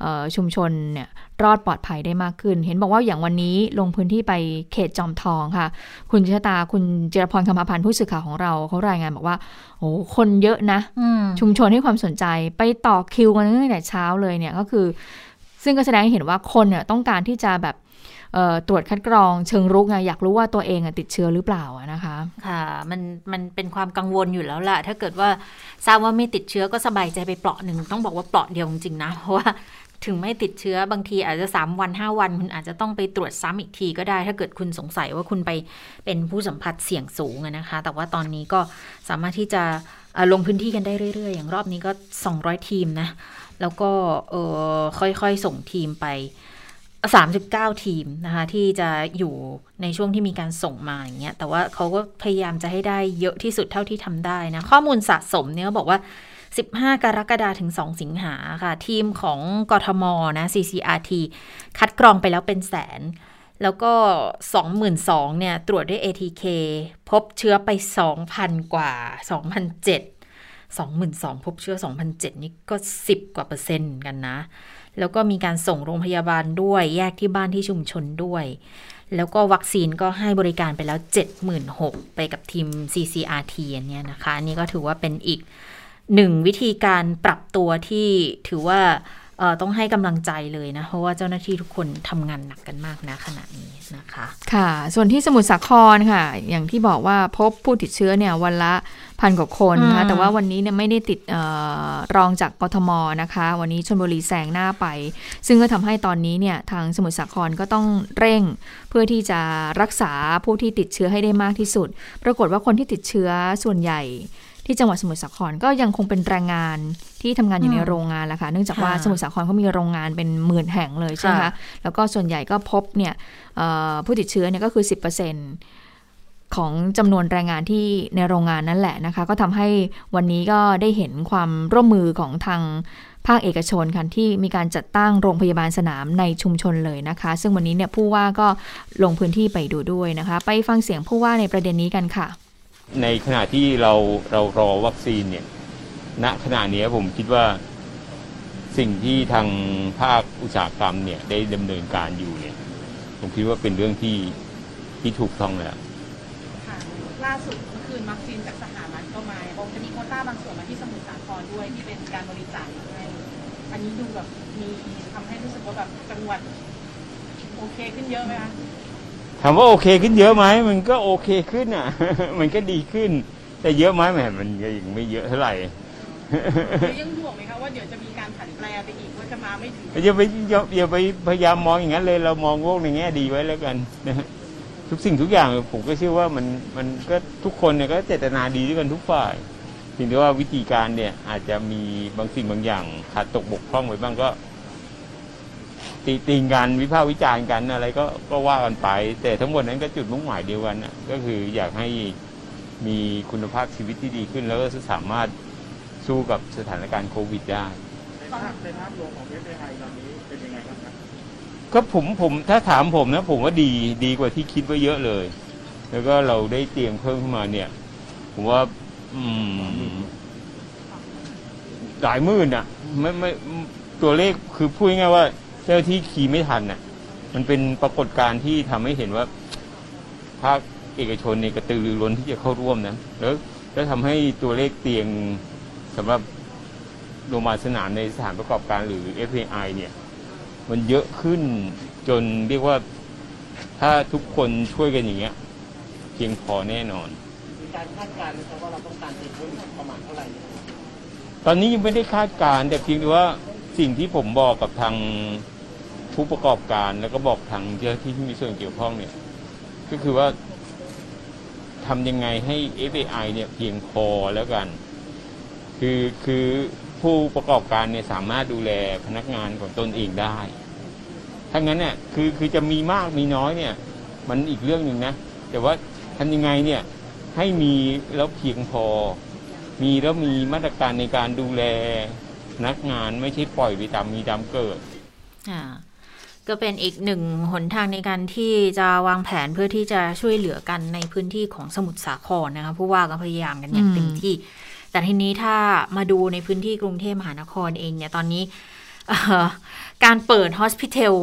เอ่อชุมชนเนี่ยรอดปลอดภัยได้มากขึ้น เห็นบอกว่าอย่างวันนี้ลงพื้นที่ไปเขตจอมทองค่ะ คุณชะตาคุณจิรพรคำพันธ์ผู้สื่อข่าวของเราเขารายงานบอกว่า โอ้คนเยอะนะอืมชุมชนให้ความสนใจไปต่อคิวกันตั้งแต่เช้าเลยเนี่ยก็คือ ซึ่งก็แสดงให้เห็นว่าคนเนี่ยต้องการที่จะแบบตรวจคัดกรองเชิงรุกไงอยากรู้ว่าตัวเองติดเชื้อหรือเปล่านะคะ ค่ะ มันมันเป็นความกังวลอยู่แล้วล่ะ ถ้าเกิดว่าทราบว่าไม่ติดเชื้อก็สบายใจไปเปราะหนึ่งต้องบอกว่าเปราะเดียวจริงๆนะ เพราะว่าถึงไม่ติดเชื้อบางทีอาจจะ 3 วัน 5 วัน คุณอาจจะต้องไปตรวจซ้ำอีกทีก็ได้ ถ้าเกิดคุณสงสัยว่าคุณไปเป็นผู้สัมผัสเสี่ยงสูงนะคะ แต่ว่าตอนนี้ก็สามารถที่จะลงพื้นที่กันได้เรื่อยๆ อย่างรอบนี้ก็ 200 ทีมนะ แล้วก็เออค่อยๆ ส่งทีมไป 39 ทีมนะคะ ที่จะอยู่ในช่วงที่มีการส่งมาอย่างเงี้ยแต่ว่าเขาก็พยายามจะให้ได้เยอะที่สุดเท่าที่ทำได้นะ ข้อมูลสะสมเนี่ยบอกว่า 15 กรกฎาคมถึง 2 สิงหาค่ะ ทีมของกทมนะ CCRT คัดกรองไปแล้วเป็นแสนแล้วก็ 22,000เนี่ย ตรวจด้วย ATK พบเชื้อไป 2,000 กว่า 2,007 22,000 พบเชื้อ 2,007 นี่ก็ 10 กว่าเปอร์เซ็นต์กันนะ แล้วก็มีการส่งโรงพยาบาลด้วย แยกที่บ้านที่ชุมชนด้วย แล้วก็วัคซีนก็ให้บริการไปแล้ว 76,000 ไปกับทีม CCRT เนี่ยนะคะ อันนี้ก็ถือว่าเป็นอีกหนึ่งวิธีการปรับตัวที่ถือว่า ต้องให้กำลังใจเลยนะ เพราะว่าเจ้าหน้าที่ทุกคนทำงานหนักกันมากนะขณะนี้นะคะ ค่ะ ส่วนที่สมุทรสาครค่ะ อย่างที่บอกว่าพบผู้ติดเชื้อเนี่ยวันละพันกว่าคนนะคะอืมแต่ว่าวันนี้เนี่ยไม่ได้ติดเออรองจากกทมนะคะ วันนี้ชลบุรีแซงหน้าไป ซึ่งก็ทำให้ตอนนี้เนี่ยทางสมุทรสาครก็ต้องเร่ง เพื่อที่จะรักษาผู้ที่ติดเชื้อให้ได้มากที่สุด ปรากฏว่าคนที่ติดเชื้อส่วนใหญ่ ที่จังหวัดสมุทรสาครก็ยังคงเป็นแรงงานที่ทำงานอยู่ในอืมโรงงานแหละค่ะเนื่องจากว่าค่ะสมุทรสาครเขามีโรงงานเป็นหมื่นแห่งเลยใช่ไหมคะค่ะแล้วก็ส่วนใหญ่ก็พบเนี่ยเอ่อผู้ติดเชื้อเนี่ยก็คือ 10%ของจำนวนแรงงานที่ในโรงงานนั่นแหละนะคะ ก็ทำให้วันนี้ก็ได้เห็นความร่วมมือของทางภาคเอกชนค่ะที่มีการจัดตั้งโรงพยาบาลสนามในชุมชนเลยนะคะ ซึ่งวันนี้เนี่ยผู้ว่าก็ลงพื้นที่ไปดูด้วยนะคะ ไปฟังเสียงผู้ว่าในประเด็นนี้กันค่ะ ในขณะที่เราเรารอวัคซีนเนี่ยณขณะนี้ผมคิดว่าสิ่งที่ทางภาคอุตสาหกรรมเนี่ยได้ดำเนินการอยู่เนี่ยผมคิดว่าเป็นเรื่องที่ที่ถูกต้องแล้วค่ะล่าสุดคือคืนวัคซีนจากสหรัฐก็มาบอกจะมีโคต้าบางส่วนมาที่สมุทรสาครด้วยที่เป็นการบริจาคให้อันนี้ดูแบบมีทำให้รู้สึกว่าแบบจังหวัดโอเคขึ้นเยอะไหมคะ ถามว่าโอเคขึ้นเยอะไหมมันก็โอเคขึ้นอะ มันก็ดีขึ้น แต่เยอะไหมแหมมันก็ยังไม่เยอะเท่าไหร่หรือยังห่วงไหมคะว่าเดี๋ยวจะมีการผันแปรไปอีกว่าจะมาไม่ถึงอย่าไปอย่าอย่าไปพยายามมองอย่างนั้นเลยเรามองโลกในแง่ดีไว้แล้วกันนะฮะทุกสิ่งทุกอย่างผมก็เชื่อว่ามันมันก็ทุกคนเนี่ยก็เจตนาดีด้วยกันทุกฝ่ายเพียงแต่ว่าวิธีการเนี่ยอาจจะมีบางสิ่งบางอย่างขาดตกบกพร่องไปบ้างก็ ตีติงกันวิพากษ์วิจารณ์กันอะไรก็ก็ว่ากันไป แต่ทั้งหมดนั้นก็จุดมุ่งหมายเดียวกันนะก็คืออยากให้มีคุณภาพชีวิตที่ดีขึ้น แล้วก็สามารถสู้กับสถานการณ์โควิดได้ก็ผมผมถ้าถามผมนะ ผมว่าดีดีกว่าที่คิดไว้เยอะเลย แล้วก็เราได้เตียงเพิ่มขึ้นมาเนี่ย ผมว่า อืมหลายหมื่นอะ ไม่ไม่ตัวเลขคือพูดง่ายๆว่า เจ้าหน้าที่คีย์ไม่ทันอะ มันเป็นปรากฏการณ์ที่ทำให้เห็นว่า ภาคเอกชนเนี่ยกระตือรือร้นที่จะเข้าร่วมนะแล้วแล้วทำให้ตัวเลขเตียงสำหรับโรงพยาบาลสนามในสถานประกอบการหรือ FAI เนี่ย มันเยอะขึ้นจนเรียกว่าถ้าทุกคนช่วยกันอย่างเงี้ยเพียงพอแน่นอน มีการคาดการณ์นะครับว่าเราต้องการติดเพิ่มอีกประมาณเท่าไหร่ตอนนี้ยังไม่ได้คาดการณ์แต่เพียงแต่ว่าสิ่งที่ผมบอกกับทาง ผู้ประกอบการแล้วก็บอกทางเจ้าที่ที่มีส่วนเกี่ยวข้องเนี่ย ก็คือว่าทำยังไงให้ FAI เนี่ยเพียงพอแล้วกัน คือคือผู้ประกอบการเนี่ยสามารถดูแลพนักงานของตนเองได้ถ้างั้นเนี่ยคือคือจะมีมากมีน้อยเนี่ย มันอีกเรื่องหนึ่งนะ แต่ว่าทำยังไงเนี่ยให้มีแล้วเพียงพอ มีแล้วมีมาตรการในการดูแลพนักงานไม่ใช่ปล่อยไปตามมีตามเกิดอ่า ก็เป็นอีกหนึ่งหนทางในการที่จะวางแผนเพื่อที่จะช่วยเหลือกันในพื้นที่ของสมุทรสาครนะคะผู้ว่าก็พยายามกันอย่างอืมเต็มที่ แต่ทีนี้ถ้ามาดูในพื้นที่กรุงเทพมหานครเองเนี่ยตอนนี้เอ่อการเปิดฮอสพิทอล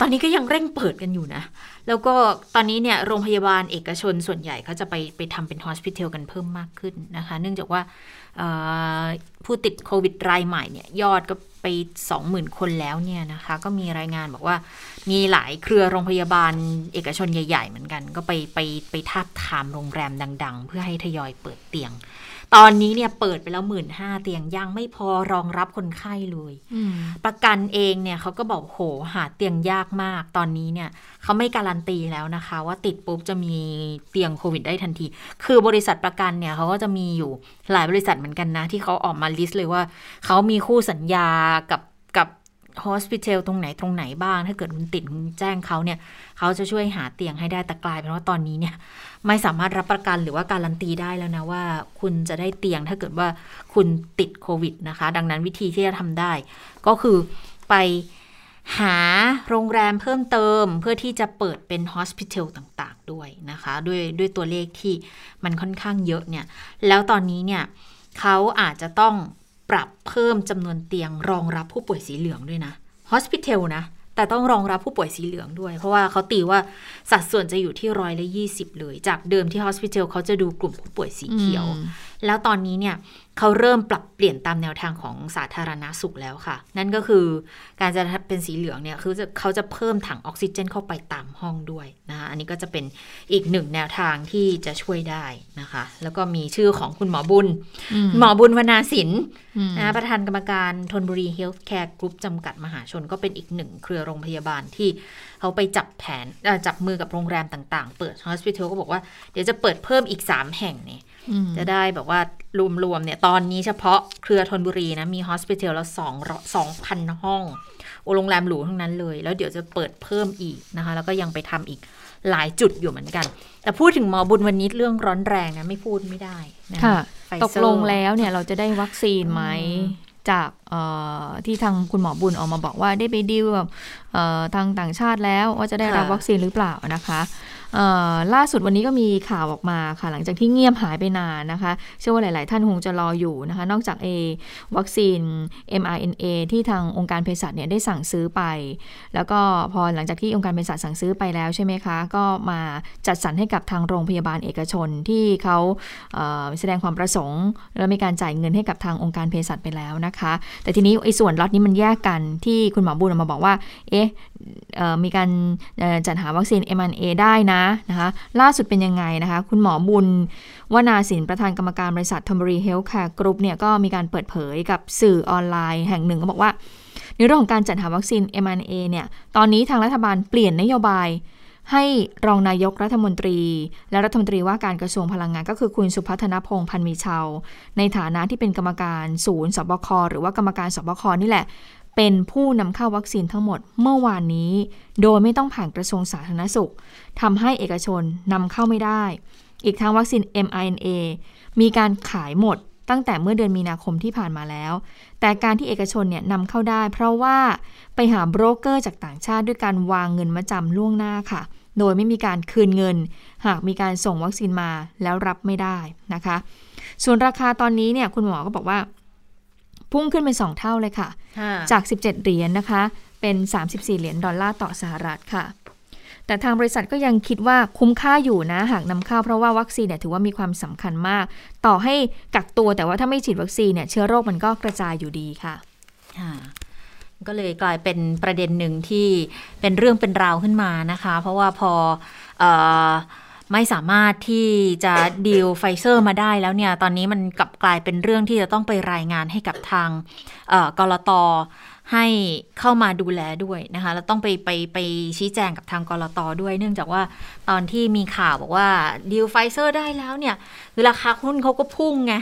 ตอนนี้ก็ยังเร่งเปิดกันอยู่นะ แล้วก็ตอนนี้เนี่ยโรงพยาบาลเอกชนส่วนใหญ่เขาจะไปไปทำเป็นฮอสพิทอลกันเพิ่มมากขึ้นนะคะ เนื่องจากว่าผู้ติดโควิดรายใหม่เนี่ยยอดก็ไป 20,000 คนแล้วเนี่ยนะคะ ก็มีรายงานบอกว่ามีหลายเครือโรงพยาบาลเอกชนใหญ่ ๆ เหมือนกัน ก็ไปไปไปทาบทามโรงแรมดัง ๆ เพื่อให้ทยอยเปิดเตียง ตอนนี้เนี่ยเปิดไปแล้วหมื่นห้าเตียงยังไม่พอรองรับคนไข้เลยอืมประกันเองเนี่ยเขาก็บอกโหหาเตียงยากมาก ตอนนี้เนี่ยเขาไม่การันตีแล้วนะคะ ว่าติดปุ๊บจะมีเตียงโควิดได้ทันที คือบริษัทประกันเนี่ยเขาก็จะมีอยู่หลายบริษัทเหมือนกันนะ ที่เขาออกมา list เลยว่าเขามีคู่สัญญากับกับ hospitel ตรงไหนตรงไหนบ้าง ถ้าเกิดคุณติดคุณแจ้งเขาเนี่ย เขาจะช่วยหาเตียงให้ได้แต่กลายเป็นว่าตอนนี้เนี่ย ไม่สามารถรับประกันหรือว่าการันตีได้แล้วนะว่า คุณจะได้เตียงถ้าเกิดว่าคุณติดโควิดนะคะ ดังนั้นวิธีที่จะทำได้ ก็คือไปหาโรงแรมเพิ่มเติมเพื่อที่จะเปิดเป็นฮอสพิทอลต่างๆด้วยนะคะ ด้วยด้วยตัวเลขที่มันค่อนข้างเยอะเนี่ย แล้วตอนนี้เนี่ยเขาอาจจะต้อง ปรับเพิ่มจำนวนเตียงรองรับผู้ป่วยสีเหลืองด้วยนะฮอสพิทอลนะ แต่ต้องรองรับผู้ป่วยสีเหลืองด้วย เพราะว่าเขาตีว่าสัดส่วนจะอยู่ที่ร้อยละยี่สิบเลย จากเดิมที่ฮอสพิทอลเขาจะดูกลุ่มผู้ป่วยสีเขียวแล้วตอนนี้เนี่ยเขาเริ่มปรับเปลี่ยนตามแนวทางของสาธารณาสุขแล้วค่ะ นั่นก็คือการจะเป็นสีเหลืองเนี่ยคือจะเขาจะเพิ่มถังออกซิเจนเข้าไปตามห้องด้วยนะคะอันนี้ก็จะเป็นอีกหนึ่งแนวทางที่จะช่วยได้นะคะ แล้วก็มีชื่อของคุณหมอบุญอืมหมอบุญวนาสินอืมนะคะประธานกรรมการธนบุรีเฮลท์แคร์กรุ๊ปจำกัดมหาชนก็เป็นอีกหนึ่งเครือโรงพยาบาลที่เขาไปจับแผนเอ่อจับมือกับโรงแรมต่าง ๆ เปิด hospitel ก็บอกว่าเดี๋ยวจะเปิดเพิ่มอีก 3 แห่งเนี่ยอืมจะได้แบบว่ารวมๆเนี่ยตอนนี้เฉพาะเครือธนบุรีนะ มี hospitel แล้วสองสองพันห้องโอโรงแรมหรูทั้งนั้นเลย แล้วเดี๋ยวจะเปิดเพิ่มอีกนะคะ แล้วก็ยังไปทำอีกหลายจุดอยู่เหมือนกัน แต่พูดถึงหมอบุญวันนี้เรื่องร้อนแรงนะ ไม่พูดไม่ได้นะค่ะไฟเซอร์ตกลงแล้วเนี่ยเราจะได้วัคซีนไหมอืมจากเอ่อที่ทางคุณหมอบุญออกมาบอกว่าได้ไปดีลกับเอ่อทางต่างชาติแล้วว่าจะได้รับวัคซีนหรือเปล่านะคะเอ่อ ล่าสุดวันนี้ก็มีข่าวออกมาค่ะ หลังจากที่เงียบหายไปนานนะคะ เชื่อว่าหลาย ๆ ท่านคงจะรออยู่นะคะ นอกจาก A วัคซีน mRNA ที่ทางองค์การเภสัชเนี่ยได้สั่งซื้อไป แล้วก็พอหลังจากที่องค์การเภสัชสั่งซื้อไปแล้วใช่ไหมคะ ก็มาจัดสรรให้กับทางโรงพยาบาลเอกชนที่เขาแสดงความประสงค์ แล้วมีการจ่ายเงินให้กับทางองค์การเภสัชไปแล้วนะคะ แต่ทีนี้ไอ้ส่วนล็อตนี้มันแยกกันที่คุณหมอบุญออกมาบอกว่า เอ๊ะ มีการจัดหาวัคซีน mRNA ได้นะนะคะล่าสุดเป็นยังไงนะคะคุณหมอบุญวนาสินประธานกรรมการบริษัทธนบุรีเฮลท์แคร์กรุ๊ปเนี่ยก็มีการเปิดเผยกับสื่อออนไลน์แห่งหนึ่งก็บอกว่า ในเรื่องของการจัดหาวัคซีน mRNA เนี่ยตอนนี้ทางรัฐบาลเปลี่ยนนโยบายให้รองนายกรัฐมนตรี และรัฐมนตรีว่าการกระทรวงพลังงาน ก็คือคุณสุพัฒนพงษ์พันมีเชาในฐานะที่เป็นกรรมการศูนย์สบคหรือว่ากรรมการสบคนี่แหละ เป็นผู้นำเข้าวัคซีนทั้งหมดเมื่อวานนี้ โดยไม่ต้องผ่านกระทรวงสาธารณสุขทำให้เอกชนนำเข้าไม่ได้ อีกทั้งวัคซีน mRNA มีการขายหมดตั้งแต่เมื่อเดือนมีนาคมที่ผ่านมาแล้ว แต่การที่เอกชนเนี่ยนำเข้าได้ เพราะว่าไปหาโบรกเกอร์จากต่างชาติด้วยการวางเงินมาจำล่วงหน้าค่ะ โดยไม่มีการคืนเงิน หากมีการส่งวัคซีนมาแล้วรับไม่ได้นะคะ ส่วนราคาตอนนี้เนี่ยคุณหมอก็บอกว่า พุ่งขึ้นเป็น 2 เท่าเลยค่ะ จาก 17 เหรียญนะคะ เป็น 34 เหรียญดอลลาร์ต่อสหรัฐค่ะ แต่ทางบริษัทก็ยังคิดว่าคุ้มค่าอยู่นะ หากนำเข้าเพราะว่าวัคซีนเนี่ยถือว่ามีความสำคัญมาก ต่อให้กักตัวแต่ว่าถ้าไม่ฉีดวัคซีนเนี่ยเชื้อโรคมันก็กระจายอยู่ดีค่ะค่ะก็เลยกลายเป็นประเด็นหนึ่งที่เป็นเรื่องเป็นราวขึ้นมานะคะ เพราะว่าพอเออ ไม่สามารถที่จะดีลไฟเซอร์มาได้แล้วเนี่ย ตอนนี้มันกลับกลายเป็นเรื่องที่จะต้องไปรายงานให้กับทางเอ่อกรต ให้เข้ามาดูแลด้วยนะคะแล้วต้องไปไปไปชี้แจงกับทางกรตด้วย เนื่องจากว่าตอนที่มีข่าวบอกว่าดีลไฟเซอร์ได้แล้วเนี่ยคือราคาหุ้นเขาก็พุ่งไง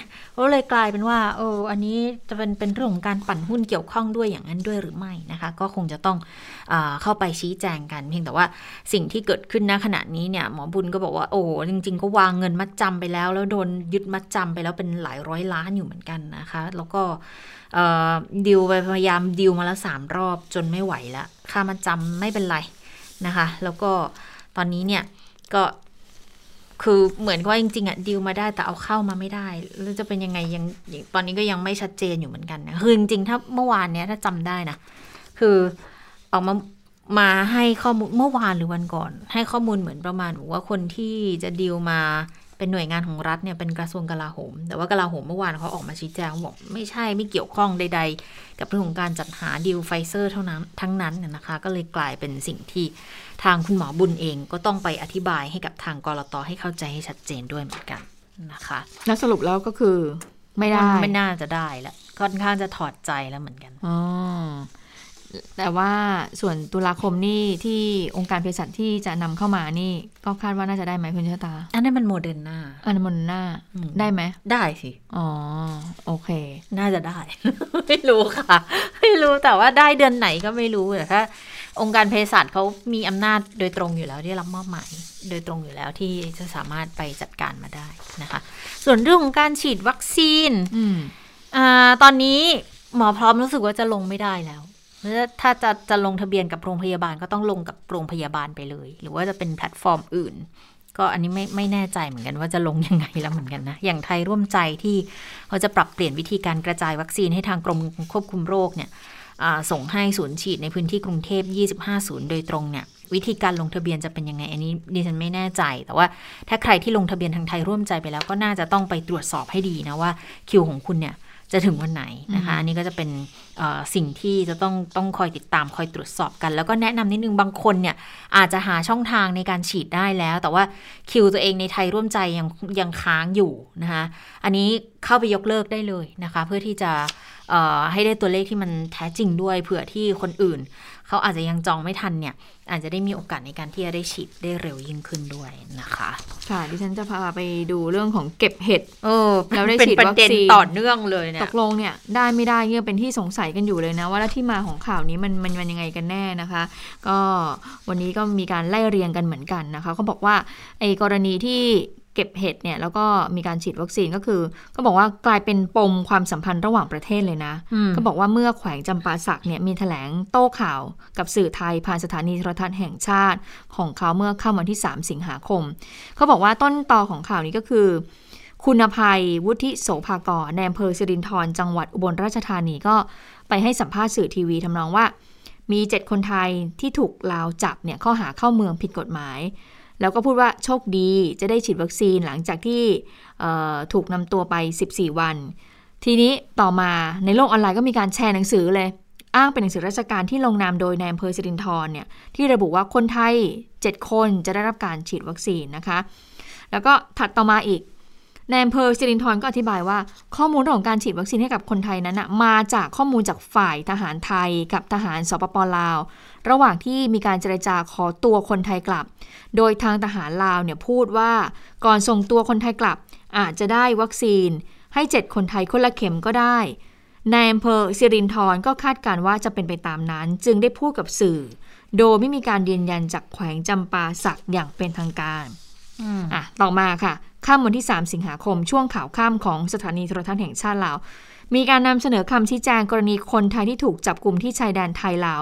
ก็เลยกลายเป็นว่าเอออันนี้จะเป็นเป็นเรื่องของการปั่นหุ้นเกี่ยวข้องด้วยอย่างนั้นด้วยหรือไม่นะคะ ก็คงจะต้องอเข้าไปชี้แจงกัน เพียงแต่ว่าสิ่งที่เกิดขึ้นณขณะนี้เนี่ยหมอบุญก็บอกว่าโอ้จริง ๆ ก็วางเงินมัดจำไปแล้ว แล้วโดนยึดมัดจำไปแล้วเป็นหลายร้อยล้านอยู่เหมือนกันนะคะ แล้วก็ ดิวไปพยายามดิวมาแล้วสามรอบจนไม่ไหวแล้วค่ามัดจำไม่เป็นไรนะคะ แล้วก็ตอนนี้เนี่ยก็คือเหมือนว่าจริงๆอะดิวมาได้แต่เอาเข้ามาไม่ได้ แล้วจะเป็นยังไงยังตอนนี้ก็ยังไม่ชัดเจนอยู่เหมือนกันนะคือจริงๆถ้าเมื่อวานเนี้ยถ้าจำได้นะคือออกมามาให้ข้อมูลเมื่อวานหรือวันก่อน ให้ข้อมูลเหมือนประมาณว่าคนที่จะดิวมา เป็นหน่วยงานของรัฐเนี่ยเป็นกระทรวงกลาโหม แต่ว่ากลาโหมเมื่อวานเขาออกมาชี้แจงบอกไม่ใช่ไม่เกี่ยวข้องใด ๆ กับเรื่องของการจัดหาดิวไฟเซอร์เท่านั้นทั้งนั้นนะคะ ก็เลยกลายเป็นสิ่งที่ทางคุณหมอบุญเองก็ต้องไปอธิบายให้กับทางก.ล.ต.ให้เข้าใจให้ชัดเจนด้วยเหมือนกันนะคะแล้วสรุปแล้วก็คือ ไม่ได้ไม่น่าจะได้แล้วค่อนข้างจะถอดใจแล้วเหมือนกันอ๋อ แต่ว่าส่วนตุลาคมนี่ที่องค์การเภสัชที่จะนำเข้ามานี่ ก็คาดว่าน่าจะได้ไหมคุณชะตา อันนั้นมันโมเดอร์นาอันนั้นมันน่าอืมได้ไหม ได้สิ อ๋อ โอเค น่าจะได้ ไม่รู้ค่ะ ไม่รู้แต่ว่าได้เดือนไหนก็ไม่รู้แต่ถ้าองค์การเภสัชเขามีอำนาจโดยตรงอยู่แล้วที่รับมอบหมายโดยตรงอยู่แล้วที่จะสามารถไปจัดการมาได้นะคะ ส่วนเรื่องของการฉีดวัคซีนอืมอาตอนนี้หมอพร้อมรู้สึกว่าจะลงไม่ได้แล้วแล้ว ถ้าจะจะลงทะเบียนกับโรงพยาบาลก็ต้องลงกับโรงพยาบาลไปเลย หรือว่าจะเป็นแพลตฟอร์มอื่น ก็อันนี้ไม่ไม่แน่ใจเหมือนกันว่าจะลงยังไงแล้วเหมือนกันนะ อย่างไทยร่วมใจที่เขาจะปรับเปลี่ยนวิธีการกระจายวัคซีนให้ทางกรมควบคุมโรคเนี่ยส่งให้ศูนย์ฉีดในพื้นที่กรุงเทพ 25 ศูนย์โดยตรงเนี่ยวิธีการลงทะเบียนจะเป็นยังไง อันนี้ดิฉันไม่แน่ใจ แต่ว่าถ้าใครที่ลงทะเบียนทางไทยร่วมใจไปแล้วก็น่าจะต้องไปตรวจสอบให้ดีนะว่าคิวของคุณเนี่ย จะถึงวันไหนนะคะอันนี้ก็จะเป็นเอ่อสิ่งที่จะต้องต้องคอยติดตามคอยตรวจสอบกัน แล้วก็แนะนำนิดนึงบางคนเนี่ยอาจจะหาช่องทางในการฉีดได้แล้ว แต่ว่าคิวตัวเองในไทยร่วมใจยังยังค้างอยู่นะคะอันนี้เข้าไปยกเลิกได้เลยนะคะ เพื่อที่จะเอ่อให้ได้ตัวเลขที่มันแท้จริงด้วยเผื่อที่คนอื่น เขาอาจจะยังจองไม่ทันเนี่ย อาจจะได้มีโอกาสในการที่จะได้ฉีดได้เร็วยิ่งขึ้นด้วยนะคะ ค่ะ ดิฉันจะพาไปดูเรื่องของเก็บเห็ดเออแล้วได้เป็นฉีดประวัคเด็นซีนต่อเนื่องเลยเนี่ตยกลงเนี่ยได้ไม่ได้เนี่ยเป็นที่สงสัยกันอยู่เลยนะว่าแล้วที่มาของข่าวนี้มันมันมันยังไงกันแน่นะคะ ก็วันนี้ก็มีการไล่เรียงกันเหมือนกันนะคะเขาบอกว่าไอ้กรณีที่ เก็บเห็ดเนี่ยแล้วก็มีการฉีดวัคซีนก็คือ ก็บอกว่ากลายเป็นปมความสัมพันธ์ระหว่างประเทศเลยนะอืมก็บอกว่าเมื่อแขวงจำปาสักเนี่ยมีแถลงโต้ข่าวกับสื่อไทยผ่านสถานีโทรทัศน์แห่งชาติของเขาเมื่อค่ำวันที่ 3 สิงหาคม เขาบอกว่าต้นตอของข่าวนี้ก็คือ คุณภัยวุฒิโสภากรในอำเภอสิรินธรจังหวัดอุบลราชธานีก็ไปให้สัมภาษณ์สื่อทีวีทำนองว่ามีเจ็ดคนไทยที่ถูกลาวจับเนี่ยข้อหาเข้าเมืองผิดกฎหมาย แล้วก็พูดว่าโชคดีจะได้ฉีดวัคซีนหลังจากที่ถูกนำตัวไป 14 วัน ทีนี้ต่อมาในโลกออนไลน์ก็มีการแชร์หนังสือเลย อ้างเป็นหนังสือราชการที่ลงนามโดยนายอำเภอสิรินธรเนี่ยที่ระบุว่าคนไทย 7 คนจะได้รับการฉีดวัคซีนนะคะ แล้วก็ถัดต่อมาอีกนายอำเภอสิรินธรก็อธิบายว่า ข้อมูลเรื่องของการฉีดวัคซีนให้กับคนไทยนั้นนะมาจากข้อมูลจากฝ่ายทหารไทยกับทหารสปปลาว ระหว่างที่มีการเจรจาขอตัวคนไทยกลับ โดยทางทหารลาวเนี่ยพูดว่าก่อนส่งตัวคนไทยกลับ อาจจะได้วัคซีน ให้ 7 คนไทยคนละเข็มก็ได้นายอำเภอสิรินธรก็คาดการณ์ว่าจะเป็นไปตามนั้น จึงได้พูดกับสื่อ โดยไม่มีการยืนยันจากแขวงจำปาสักอย่างเป็นทางการอืมอะต่อมาค่ะค่ำวันที่ 3 สิงหาคมช่วงข่าวค่ำของสถานีโทรทัศน์แห่งชาติลาว มีการนำเสนอคำชี้แจงกรณีคนไทยที่ถูกจับกลุ่มที่ชายแดนไทยลาว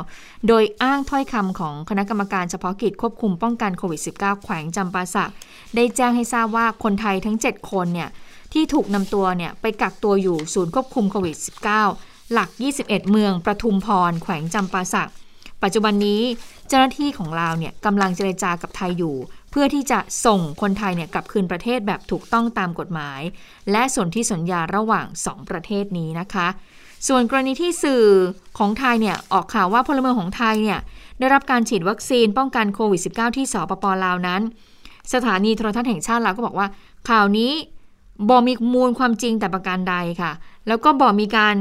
โดยอ้างถ้อยคำของคณะกรรมการเฉพาะกิจควบคุมป้องกันโควิด -19 แขวงจำปาสักได้แจ้งให้ทราบว่าคนไทยทั้ง 7 คนเนี่ยที่ถูกนำตัวเนี่ยไปกักตัวอยู่ศูนย์ควบคุมโควิด -19 หลัก 21 เมืองประทุมพร แขวงจำปาสักปัจจุบันนี้เจ้าหน้าที่ของลาวเนี่ยกำลังเจรจากับไทยอยู่ เพื่อที่จะส่งคนไทยเนี่ยกลับคืนประเทศแบบถูกต้องตามกฎหมาย และส่วนที่สัญญาระหว่าง 2 ประเทศนี้นะคะ ส่วนกรณีที่สื่อของไทยเนี่ยออกข่าวว่าพลเมืองของไทยเนี่ยได้รับการฉีดวัคซีนป้องกันโควิด -19 ที่สปปลาวนั้น สถานีโทรทัศน์แห่งชาติลาวก็บอกว่า ข่าวนี้บ่มีมูลความจริงแต่ประการใดค่ะ แล้วก็บ่มีการ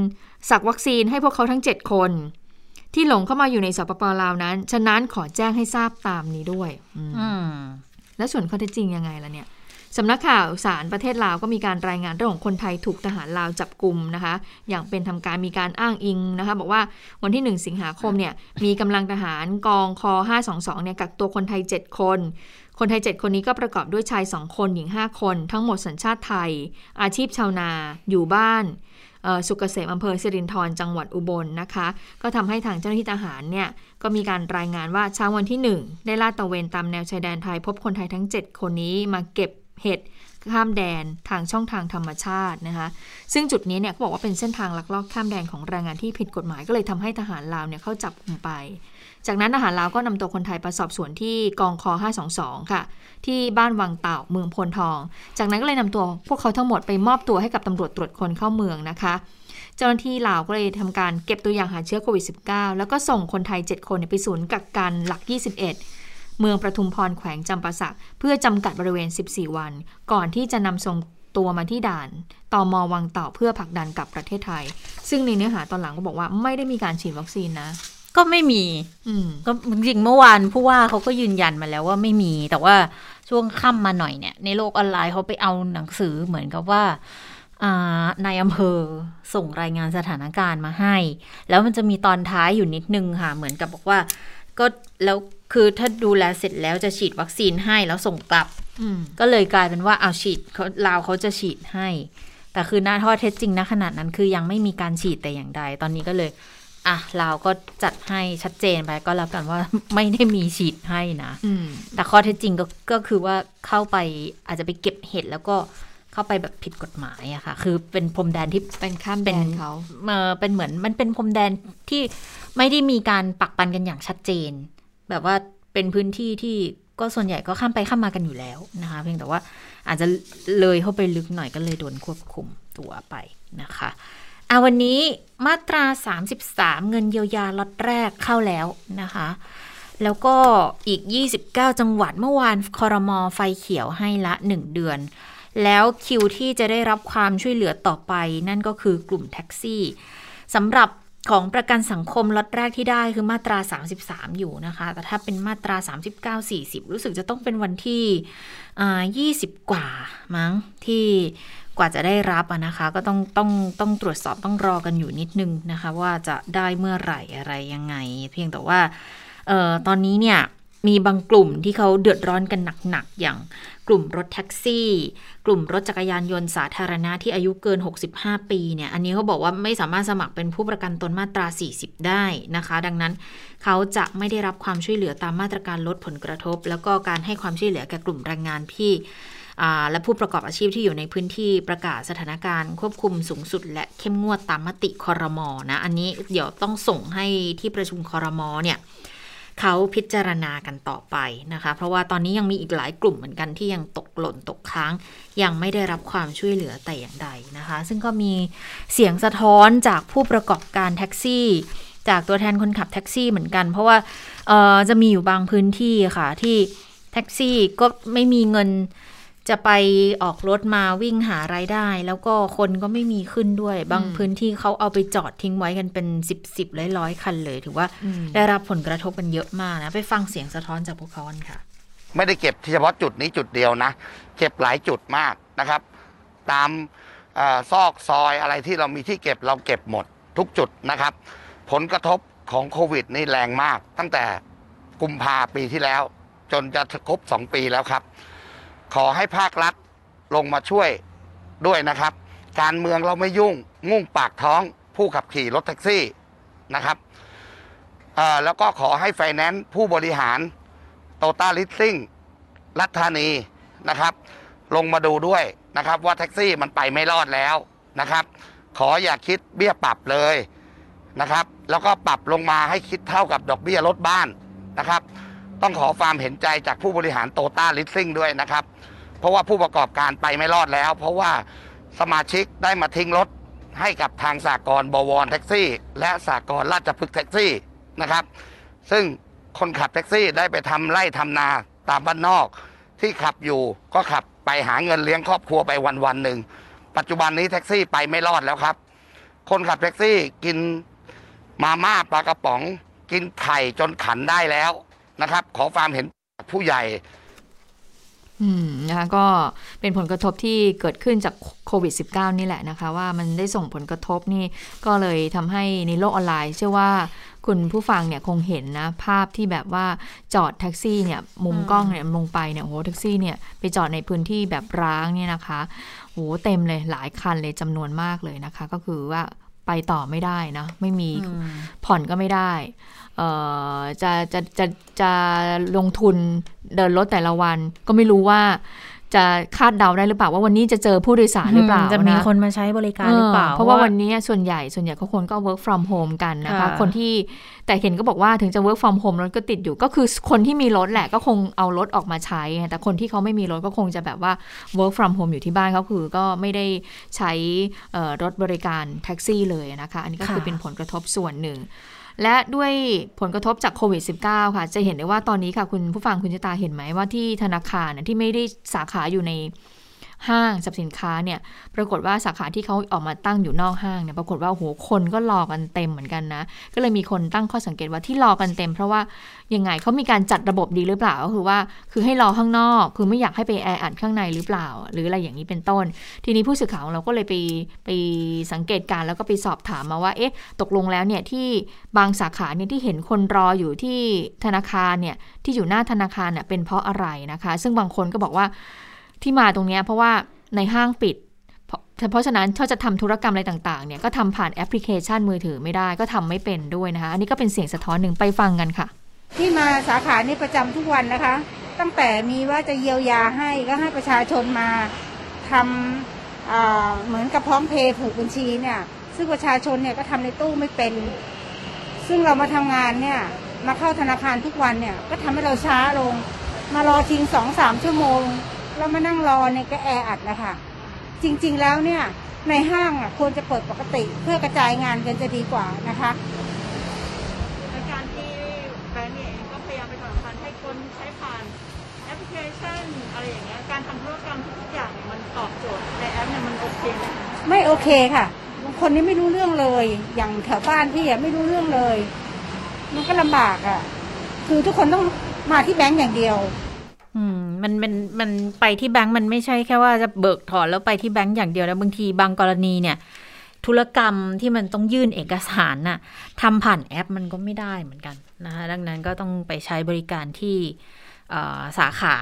สักวัคซีนให้พวกเขาทั้ง 7 คน ที่หลงเข้ามาอยู่ในสปปลาวนั้น ฉะนั้นขอแจ้งให้ทราบตามนี้ด้วยอืมอืมแล้วส่วนข้อเท็จจริงยังไงล่ะเนี่ยสำนักข่าวสารประเทศลาวก็มีการรายงานเรื่องของคนไทยถูกทหารลาวจับกลุ่มนะคะ อย่างเป็นทำการมีการอ้างอิงนะคะ บอกว่าวันที่ 1 สิงหาคมเนี่ยมีกำลังทหารกองคอ 522 เนี่ยกักตัวคนไทย 7 คน คนไทย 7 คนนี้ก็ประกอบด้วยชาย 2 คนหญิง 5 คน ทั้งหมดสัญชาติไทย อาชีพชาวนา อยู่บ้านเอ่อ สุกเกษมอำเภอสิรินธรจังหวัดอุบลนะคะ ก็ทำให้ทางเจ้าหน้าที่ทหารเนี่ยก็มีการรายงานว่าเช้าวันที่ 1 ได้ลาดตระเวนตามแนวชายแดนไทย พบคนไทยทั้ง 7 คนนี้มาเก็บเห็ดข้ามแดนทางช่องทางธรรมชาตินะคะซึ่งจุดนี้เนี่ยเขาบอกว่าเป็นเส้นทางลักลอบข้ามแดนของแรงงานที่ผิดกฎหมายก็เลยทำให้ทหารลาวเนี่ยเข้าจับกลุ่มไป จากนั้นทหารลาวก็นำตัวคนไทยไปสอบสวนที่กองคอ 522 ค่ะ ที่บ้านวังเต่าเมืองพลทอง จากนั้นก็เลยนำตัวพวกเขาทั้งหมดไปมอบตัวให้กับตำรวจตรวจคนเข้าเมืองนะคะ เจ้าหน้าที่ลาวก็เลยทำการเก็บตัวอย่างหาเชื้อโควิด -19 แล้วก็ส่งคนไทย 7 คนเนี่ยไปศูนย์กักกันหลัก 21เมืองประทุมพรแขวงจำปาสัก เพื่อจำกัดบริเวณ 14 วัน ก่อนที่จะนำส่งตัวมาที่ด่านตอมวังเต่าเพื่อผลักดันกลับประเทศไทย ซึ่งในเนื้อหาตอนหลังก็บอกว่าไม่ได้มีการฉีดวัคซีนนะ ก็ไม่มีอืมก็จริงๆเมื่อวานผู้ว่าเขาก็ยืนยันมาแล้วว่าไม่มี แต่ว่าช่วงค่ำมาหน่อยเนี่ย ในโลกออนไลน์เขาไปเอาหนังสือเหมือนกับว่าอ่านายอำเภอส่งรายงานสถานการณ์มาให้ แล้วมันจะมีตอนท้ายอยู่นิดนึงค่ะ เหมือนกับบอกว่า ก็แล้วคือถ้าดูแลเสร็จแล้วจะฉีดวัคซีนให้แล้วส่งกลับอืมก็เลยกลายเป็นว่าเอาฉีดเขาลาวเขาจะฉีดให้ แต่คือหน้าข้อเท็จจริงนะขนาดนั้นคือยังไม่มีการฉีดแต่อย่างใด ตอนนี้ก็เลย อะลาวก็จัดให้ชัดเจนไปก็แล้วกันว่าไม่ได้มีฉีดให้นะอืมแต่ข้อเท็จจริงก็ก็คือว่าเข้าไปอาจจะไปเก็บเห็ดแล้วก็เข้าไปแบบผิดกฎหมายอะค่ะ คือเป็นพรมแดนที่เป็นข้ามแดเป็นนเขาเออเป็นเหมือนมันเป็นพรมแดนที่ไม่ได้มีการปักปันกันอย่างชัดเจน แบบว่าเป็นพื้นที่ที่ก็ส่วนใหญ่ก็ข้ามไปข้ามมากันอยู่แล้วนะคะ เพียงแต่ว่าอาจจะเลยเข้าไปลึกหน่อยก็เลยโดนควบคุมตัวไปนะคะ อะวันนี้มาตรา 33 เงินเยียวยาล็อตแรกเข้าแล้วนะคะ แล้วก็อีก 29 จังหวัดเมื่อวานคอรมอไฟเขียวให้ละ 1 เดือน แล้วคิวที่จะได้รับความช่วยเหลือต่อไปนั่นก็คือกลุ่มแท็กซี่สำหรับของประกันสังคมล็อตแรกที่ได้คือมาตรา 33 อยู่นะคะ แต่ถ้าเป็นมาตรา 39 40 รู้สึกจะต้องเป็นวันที่ 20 กว่ามั้งที่ กว่าจะได้รับนะคะ ก็ต้องต้องต้องตรวจสอบต้องรอกันอยู่นิดนึงนะคะ ว่าจะได้เมื่อไหร่อะไรยังไง เพียงแต่ว่าออตอนนี้เนี่ยมีบางกลุ่มที่เขาเดือดร้อนกันหนัก ๆ อย่างกลุ่มรถแท็กซี่ กลุ่มรถจักรยานยนต์สาธารณะที่อายุเกิน 65 ปีเนี่ย อันนี้เขาบอกว่าไม่สามารถสมัครเป็นผู้ประกันตนมาตรา 40 ได้นะคะ ดังนั้นเขาจะไม่ได้รับความช่วยเหลือตามมาตรการลดผลกระทบ แล้วก็การให้ความช่วยเหลือแก่กลุ่มแรงงานที่ และผู้ประกอบอาชีพที่อยู่ในพื้นที่ประกาศสถานการณ์ควบคุมสูงสุด และเข้มงวดตามมติคอรมอนะ อันนี้เดี๋ยวต้องส่งให้ที่ประชุมคอรมอเนี่ยเขาพิจารณากันต่อไปนะคะ เพราะว่าตอนนี้ยังมีอีกหลายกลุ่มเหมือนกันที่ยังตกหล่นตกค้าง ยังไม่ได้รับความช่วยเหลือแต่อย่างใดนะคะ ซึ่งก็มีเสียงสะท้อนจากผู้ประกอบการแท็กซี่ จากตัวแทนคนขับแท็กซี่เหมือนกัน เพราะว่าจะมีอยู่บางพื้นที่ค่ะที่แท็กซี่ก็ไม่มีเงิน จะไปออกรถมาวิ่งหารายได้ แล้วก็คนก็ไม่มีขึ้นด้วย บางพื้นที่เขาเอาไปจอดทิ้งไว้กันเป็นสิบสิบร้อยร้อยคันเลย ถือว่าได้รับผลกระทบกันเยอะมากนะ ไปฟังเสียงสะท้อนจากพวกเขาค่ะ ไม่ได้เก็บเฉพาะจุดนี้จุดเดียวนะเก็บหลายจุดมากนะครับ ตามอซอกซอยอะไรที่เรามีที่เก็บเราเก็บหมดทุกจุดนะครับ ผลกระทบของโควิดนี่แรงมาก ตั้งแต่กุมภาปีที่แล้ว จนจะครบสองปีแล้วครับ ขอให้ภาครัฐลงมาช่วยด้วยนะครับ การเมืองเราไม่ยุ่งมุ่งปากท้องผู้ขับขี่รถแท็กซี่นะครับแล้วก็ขอให้ไฟแนนซ์ผู้บริหารโตโยต้าลีสซิ่งราชธานีนะครับ ลงมาดูด้วยนะครับ ว่าแท็กซี่มันไปไม่รอดแล้วนะครับ ขออย่าคิดเบี้ยปรับเลยนะครับ แล้วก็ปรับลงมาให้คิดเท่ากับดอกเบี้ยรถบ้านนะครับ ต้องขอความเห็นใจจากผู้บริหารโตโยต้าลีสซิ่งด้วยนะครับ เพราะว่าผู้ประกอบการไปไม่รอดแล้ว เพราะว่าสมาชิกได้มาทิ้งรถให้กับทางสากลบวรแท็กซี่ และสากลราชพฤกษ์แท็กซี่นะครับ ซึ่งคนขับแท็กซี่ได้ไปทำไร่ทำนาตามบ้านนอก ที่ขับอยู่ก็ขับไปหาเงินเลี้ยงครอบครัวไปวันวันหนึ่งปัจจุบันนี้แท็กซี่ไปไม่รอดแล้วครับ คนขับแท็กซี่กินมาม่าปลากระป๋อง กินไข่จนขันได้แล้ว นะครับ ขอความเห็นผู้ใหญ่อืมนะคะก็เป็นผลกระทบที่เกิดขึ้นจากโควิด -19 นี่แหละนะคะ ว่ามันได้ส่งผลกระทบนี่ก็เลยทำให้ในโลกออนไลน์ เชื่อว่าคุณผู้ฟังเนี่ยคงเห็นนะ ภาพที่แบบว่าจอดแท็กซี่เนี่ยมุมกล้องเนี่ยลงไปเนี่ยโหแท็กซี่เนี่ยไปจอดในพื้นที่แบบร้างเนี่ยนะคะโหเต็มเลยหลายคันเลยจำนวนมากเลยนะคะ ก็คือว่าไปต่อไม่ได้นะไม่มีผ่อนก็ไม่ได้ จะจะจะจะลงทุนเดินรถแต่ละวัน ก็ไม่รู้ว่าจะคาดเดาได้หรือเปล่าว่าวันนี้จะเจอผู้โดยสารหรือเปล่าจะมีคนมาใช้บริการหรือเปล่า เพราะว่าวันนี้ส่วนใหญ่ส่วนใหญ่เขาคนก็ work from home กันนะคะคนที่แต่เห็นก็บอกว่าถึงจะ work from home รถก็ติดอยู่ก็คือคนที่มีรถแหละก็คงเอารถออกมาใช้ แต่คนที่เขาไม่มีรถก็คงจะแบบว่า work from home อยู่ที่บ้านเขาคือก็ไม่ได้ใช้รถบริการแท็กซี่เลยนะคะ อันนี้ก็คือเป็นผลกระทบส่วนหนึ่ง และด้วยผลกระทบจากโควิด -19 ค่ะ จะเห็นได้ว่าตอนนี้ค่ะ คุณผู้ฟังคุณชะตาเห็นไหมว่าที่ธนาคารที่ไม่ได้สาขาอยู่ใน ห้างสับสินค้าเนี่ยปรากฏว่าสาขาที่เขาออกมาตั้งอยู่นอกห้างเนี่ยปรากฏว่าโหคนก็รอกันเต็มเหมือนกันนะ ก็เลยมีคนตั้งข้อสังเกตว่าที่รอกันเต็ม เพราะว่ายังไงเขามีการจัดระบบดีหรือเปล่าก็คือว่าคือให้รอข้างนอก คือไม่อยากให้ไปแออัดข้างในหรือเปล่า หรืออะไรอย่างนี้เป็นต้น ทีนี้ผู้สื่อข่าวของเราก็เลยไปไปสังเกตการแล้วก็ไปสอบถามมาว่าเอ๊ะตกลงแล้วเนี่ยที่บางสาขาเนี่ยที่เห็นคนรออยู่ที่ธนาคารเนี่ยที่อยู่หน้าธนาคารเนี่ยเป็นเพราะอะไรนะคะ ซึ่งบางคนก็บอกว่า ที่มาตรงนี้เพราะว่าในห้างปิด เพราะฉะนั้นถ้าจะทำธุรกรรมอะไรต่างๆเนี่ยก็ทำผ่านแอปพลิเคชันมือถือไม่ได้ก็ทำไม่เป็นด้วยนะคะ อันนี้ก็เป็นเสียงสะท้อนหนึ่งไปฟังกันค่ะ ที่มาสาขานี้ประจำทุกวันนะคะ ตั้งแต่มีว่าจะเยียวยาให้ก็ให้ประชาชนมาทำเหมือนกับพร้อมเพย์ผูกบัญชีเนี่ย ซึ่งประชาชนเนี่ยก็ทำในตู้ไม่เป็น ซึ่งเรามาทำงานเนี่ยมาเข้าธนาคารทุกวันเนี่ยก็ทำให้เราช้าลง มารอทิ้งสองสามชั่วโมง เรามานั่งรอเนี่ยก็แออัดนะคะจริงๆแล้วเนี่ยในห้างอะควรจะเปิดปกติเพื่อกระจายงานกันจะดีกว่านะคะในการที่แบงก์เองก็พยายามไปสนับสนุนให้คนใช้ผ่านแอปพลิเคชันอะไรอย่างเงี้ยการทำธุรกรรมทุกอย่างมันตอบโจทย์ในแอปเนี่ยมันโอเคไหมไม่โอเคค่ะบางคนนี่ไม่รู้เรื่องเลย อย่างแถวบ้านพี่อะไม่รู้เรื่องเลย มันก็ลำบากอะ คือทุกคนต้องมาที่แบงก์อย่างเดียว อืม มันมันมันไปที่แบงก์มันไม่ใช่แค่ว่าจะเบิกถอนแล้วไปที่แบงก์อย่างเดียวแล้วบางทีบางกรณีเนี่ย ธุรกรรมที่มันต้องยื่นเอกสารน่ะทำผ่านแอปมันก็ไม่ได้เหมือนกันนะคะดังนั้นก็ต้องไปใช้บริการที่สาขา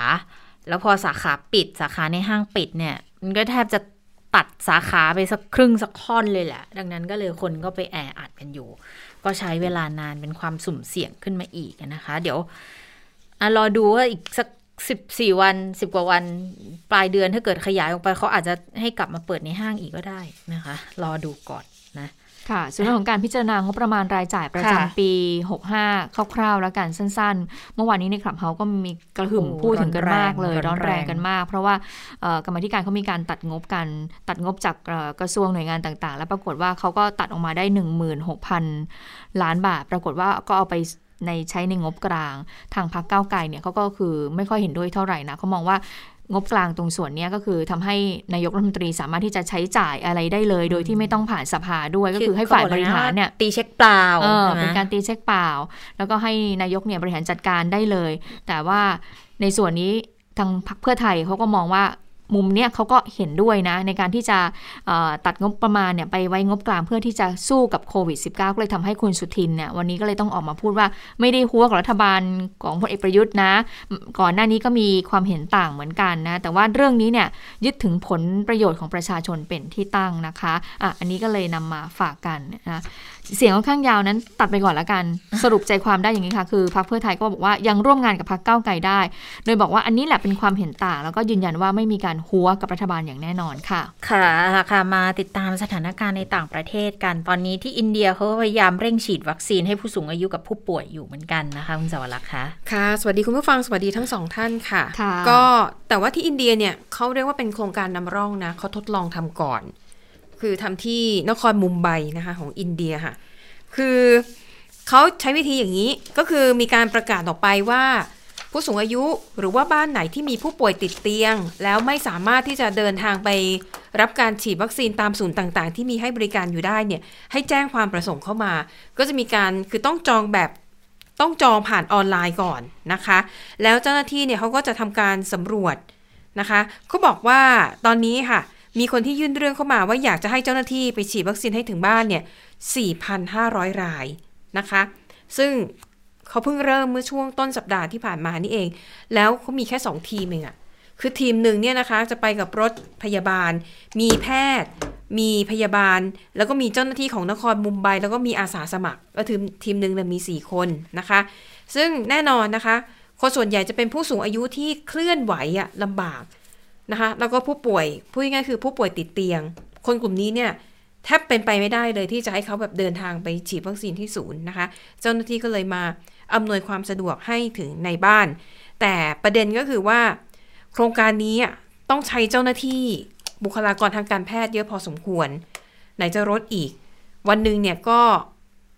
แล้วพอสาขาปิดสาขาในห้างปิดเนี่ย มันก็แทบจะตัดสาขาไปสักครึ่งสักค่อนเลยแหละ ดังนั้นก็เลยคนก็ไปแออัดกันอยู่ ก็ใช้เวลานานเป็นความสุ่มเสี่ยงขึ้นมาอีกนะคะ เดี๋ยวอรอดูว่าอีกสัก สิบสี่วันสิบกว่าวันปลายเดือนถ้าเกิดขยายออกไปเขาอาจจะให้กลับมาเปิดในห้างอีกก็ได้นะคะ รอดูก่อนนะ ค่ะส่วนเรื่องของการพิจารณางบประมาณรายจ่ายประค่ะจำปี 65 คร่าวๆ แล้วกันสั้นๆ เมื่อวานนี้ในคลับเฮาก็มีกระหึ่มโอ้พูดถึงกันมากเลย ร้ร้ออนนแรแรงงกันมาก เพราะว่าเอ่อกรรมาธิการเขามีการตัดงบกันตัดงบจากเอ่อกระทรวงหน่วยงานต่างๆ แล้วปรากฏว่าเขาก็ตัดออกมาได้ 16,000 ล้านบาท ปรากฏว่าก็เอาไป ในใช้ในงบกลาง ทางพรรคก้าวไกลเนี่ยเขาก็คือไม่ค่อยเห็นด้วยเท่าไหร่นะเขามองว่างบกลางตรงส่วนเนี้ยก็คือทำให้นายกรัฐมนตรีสามารถที่จะใช้จ่ายอะไรได้เลย โดยที่ไม่ต้องผ่านสภาด้วยก็คือให้ฝ่ายบริหารเนี่ยตีเช็คเปล่าเออใช่ไหมเป็นการตีเช็คเปล่า แล้วก็ให้นายกเนี่ยบริหารจัดการได้เลย แต่ว่าในส่วนนี้ทางพรรคเพื่อไทยเขาก็มองว่า มุมเนี้ยเขาก็เห็นด้วยนะ ในการที่จะตัดงบประมาณเนี่ยไปไว้งบกลางเพื่อที่จะสู้กับโควิด -19 ก็เลยทำให้คุณสุทินเนี่ยวันนี้ก็เลยต้องออกมาพูดว่าไม่ได้หัวกับรัฐบาลของพลเอกประยุทธ์นะ ก่อนหน้านี้ก็มีความเห็นต่างเหมือนกันนะแต่ว่าเรื่องนี้เนี่ยยึดถึงผลประโยชน์ของประชาชนเป็นที่ตั้งนะคะอะอันนี้ก็เลยนำมาฝากกันนะเสียงค่อนข้างยาวนั้นตัดไปก่อนละกัน สรุปใจความได้อย่างนี้ค่ะ คือพรรคเพื่อไทยก็บอกว่ายังร่วมงานกับพรรคก้าวไกลได้ โดยบอกว่าอันนี้แหละเป็นความเห็นต่าง แล้วก็ยืนยันว่าไม่มีการหัวกับรัฐบาลอย่างแน่นอนค่ะ ค่ะค่ะมาติดตามสถานการณ์ในต่างประเทศกัน ตอนนี้ที่อินเดียเขาพยายามเร่งฉีดวัคซีนให้ผู้สูงอายุกับผู้ป่วยอยู่เหมือนกันนะคะคุณสวรักษ์คะค่ะ สวัสดีคุณผู้ฟังสวัสดีทั้งสองท่านค่ะค่ะ ก็แต่ว่าที่อินเดียเนี่ยเขาเรียกว่าเป็นโครงการนำร่องนะเขาทดลองทำก่อน คือทำที่นครมุมไบนะคะของอินเดียค่ะ คือเขาใช้วิธีอย่างนี้ก็คือมีการประกาศออกไปว่าผู้สูงอายุหรือว่าบ้านไหนที่มีผู้ป่วยติดเตียง แล้วไม่สามารถที่จะเดินทางไปรับการฉีดวัคซีนตามศูนย์ต่างๆ ที่มีให้บริการอยู่ได้เนี่ยให้แจ้งความประสงค์เข้ามา ก็จะมีการคือต้องจองแบบต้องจองผ่านออนไลน์ก่อนนะคะ แล้วเจ้าหน้าที่เนี่ยเขาก็จะทำการสำรวจนะคะเขาบอกว่าตอนนี้ค่ะ มีคนที่ยื่นเรื่องเข้ามาว่าอยากจะให้เจ้าหน้าที่ไปฉีดวัคซีนให้ถึงบ้านเนี่ย 4,500 รายนะคะ ซึ่งเขาเพิ่งเริ่มเมื่อช่วงต้นสัปดาห์ที่ผ่านมานี่เอง แล้วเขามีแค่ 2 ทีมเองอะคือทีมหนึ่งเนี่ยนะคะจะไปกับรถพยาบาล มีแพทย์ มีพยาบาล แล้วก็มีเจ้าหน้าที่ของนครมุมไบ แล้วก็มีอาสาสมัคร ก็ทีมทีมหนึ่งมี 4 คนนะคะ ซึ่งแน่นอนนะคะ คนส่วนใหญ่จะเป็นผู้สูงอายุที่เคลื่อนไหวอะลำบาก นะคะ แล้วก็ผู้ป่วยพูดง่ายคือผู้ป่วยติดเตียง คนกลุ่มนี้เนี่ยแทบเป็นไปไม่ได้เลยที่จะให้เขาแบบเดินทางไปฉีดวัคซีนที่ศูนย์นะคะ เจ้าหน้าที่ก็เลยมาอำนวยความสะดวกให้ถึงในบ้าน แต่ประเด็นก็คือว่า โครงการนี้ต้องใช้เจ้าหน้าที่บุคลากรทางการแพทย์เยอะพอสมควร ไหนจะรถอีก วันหนึ่งเนี่ยก็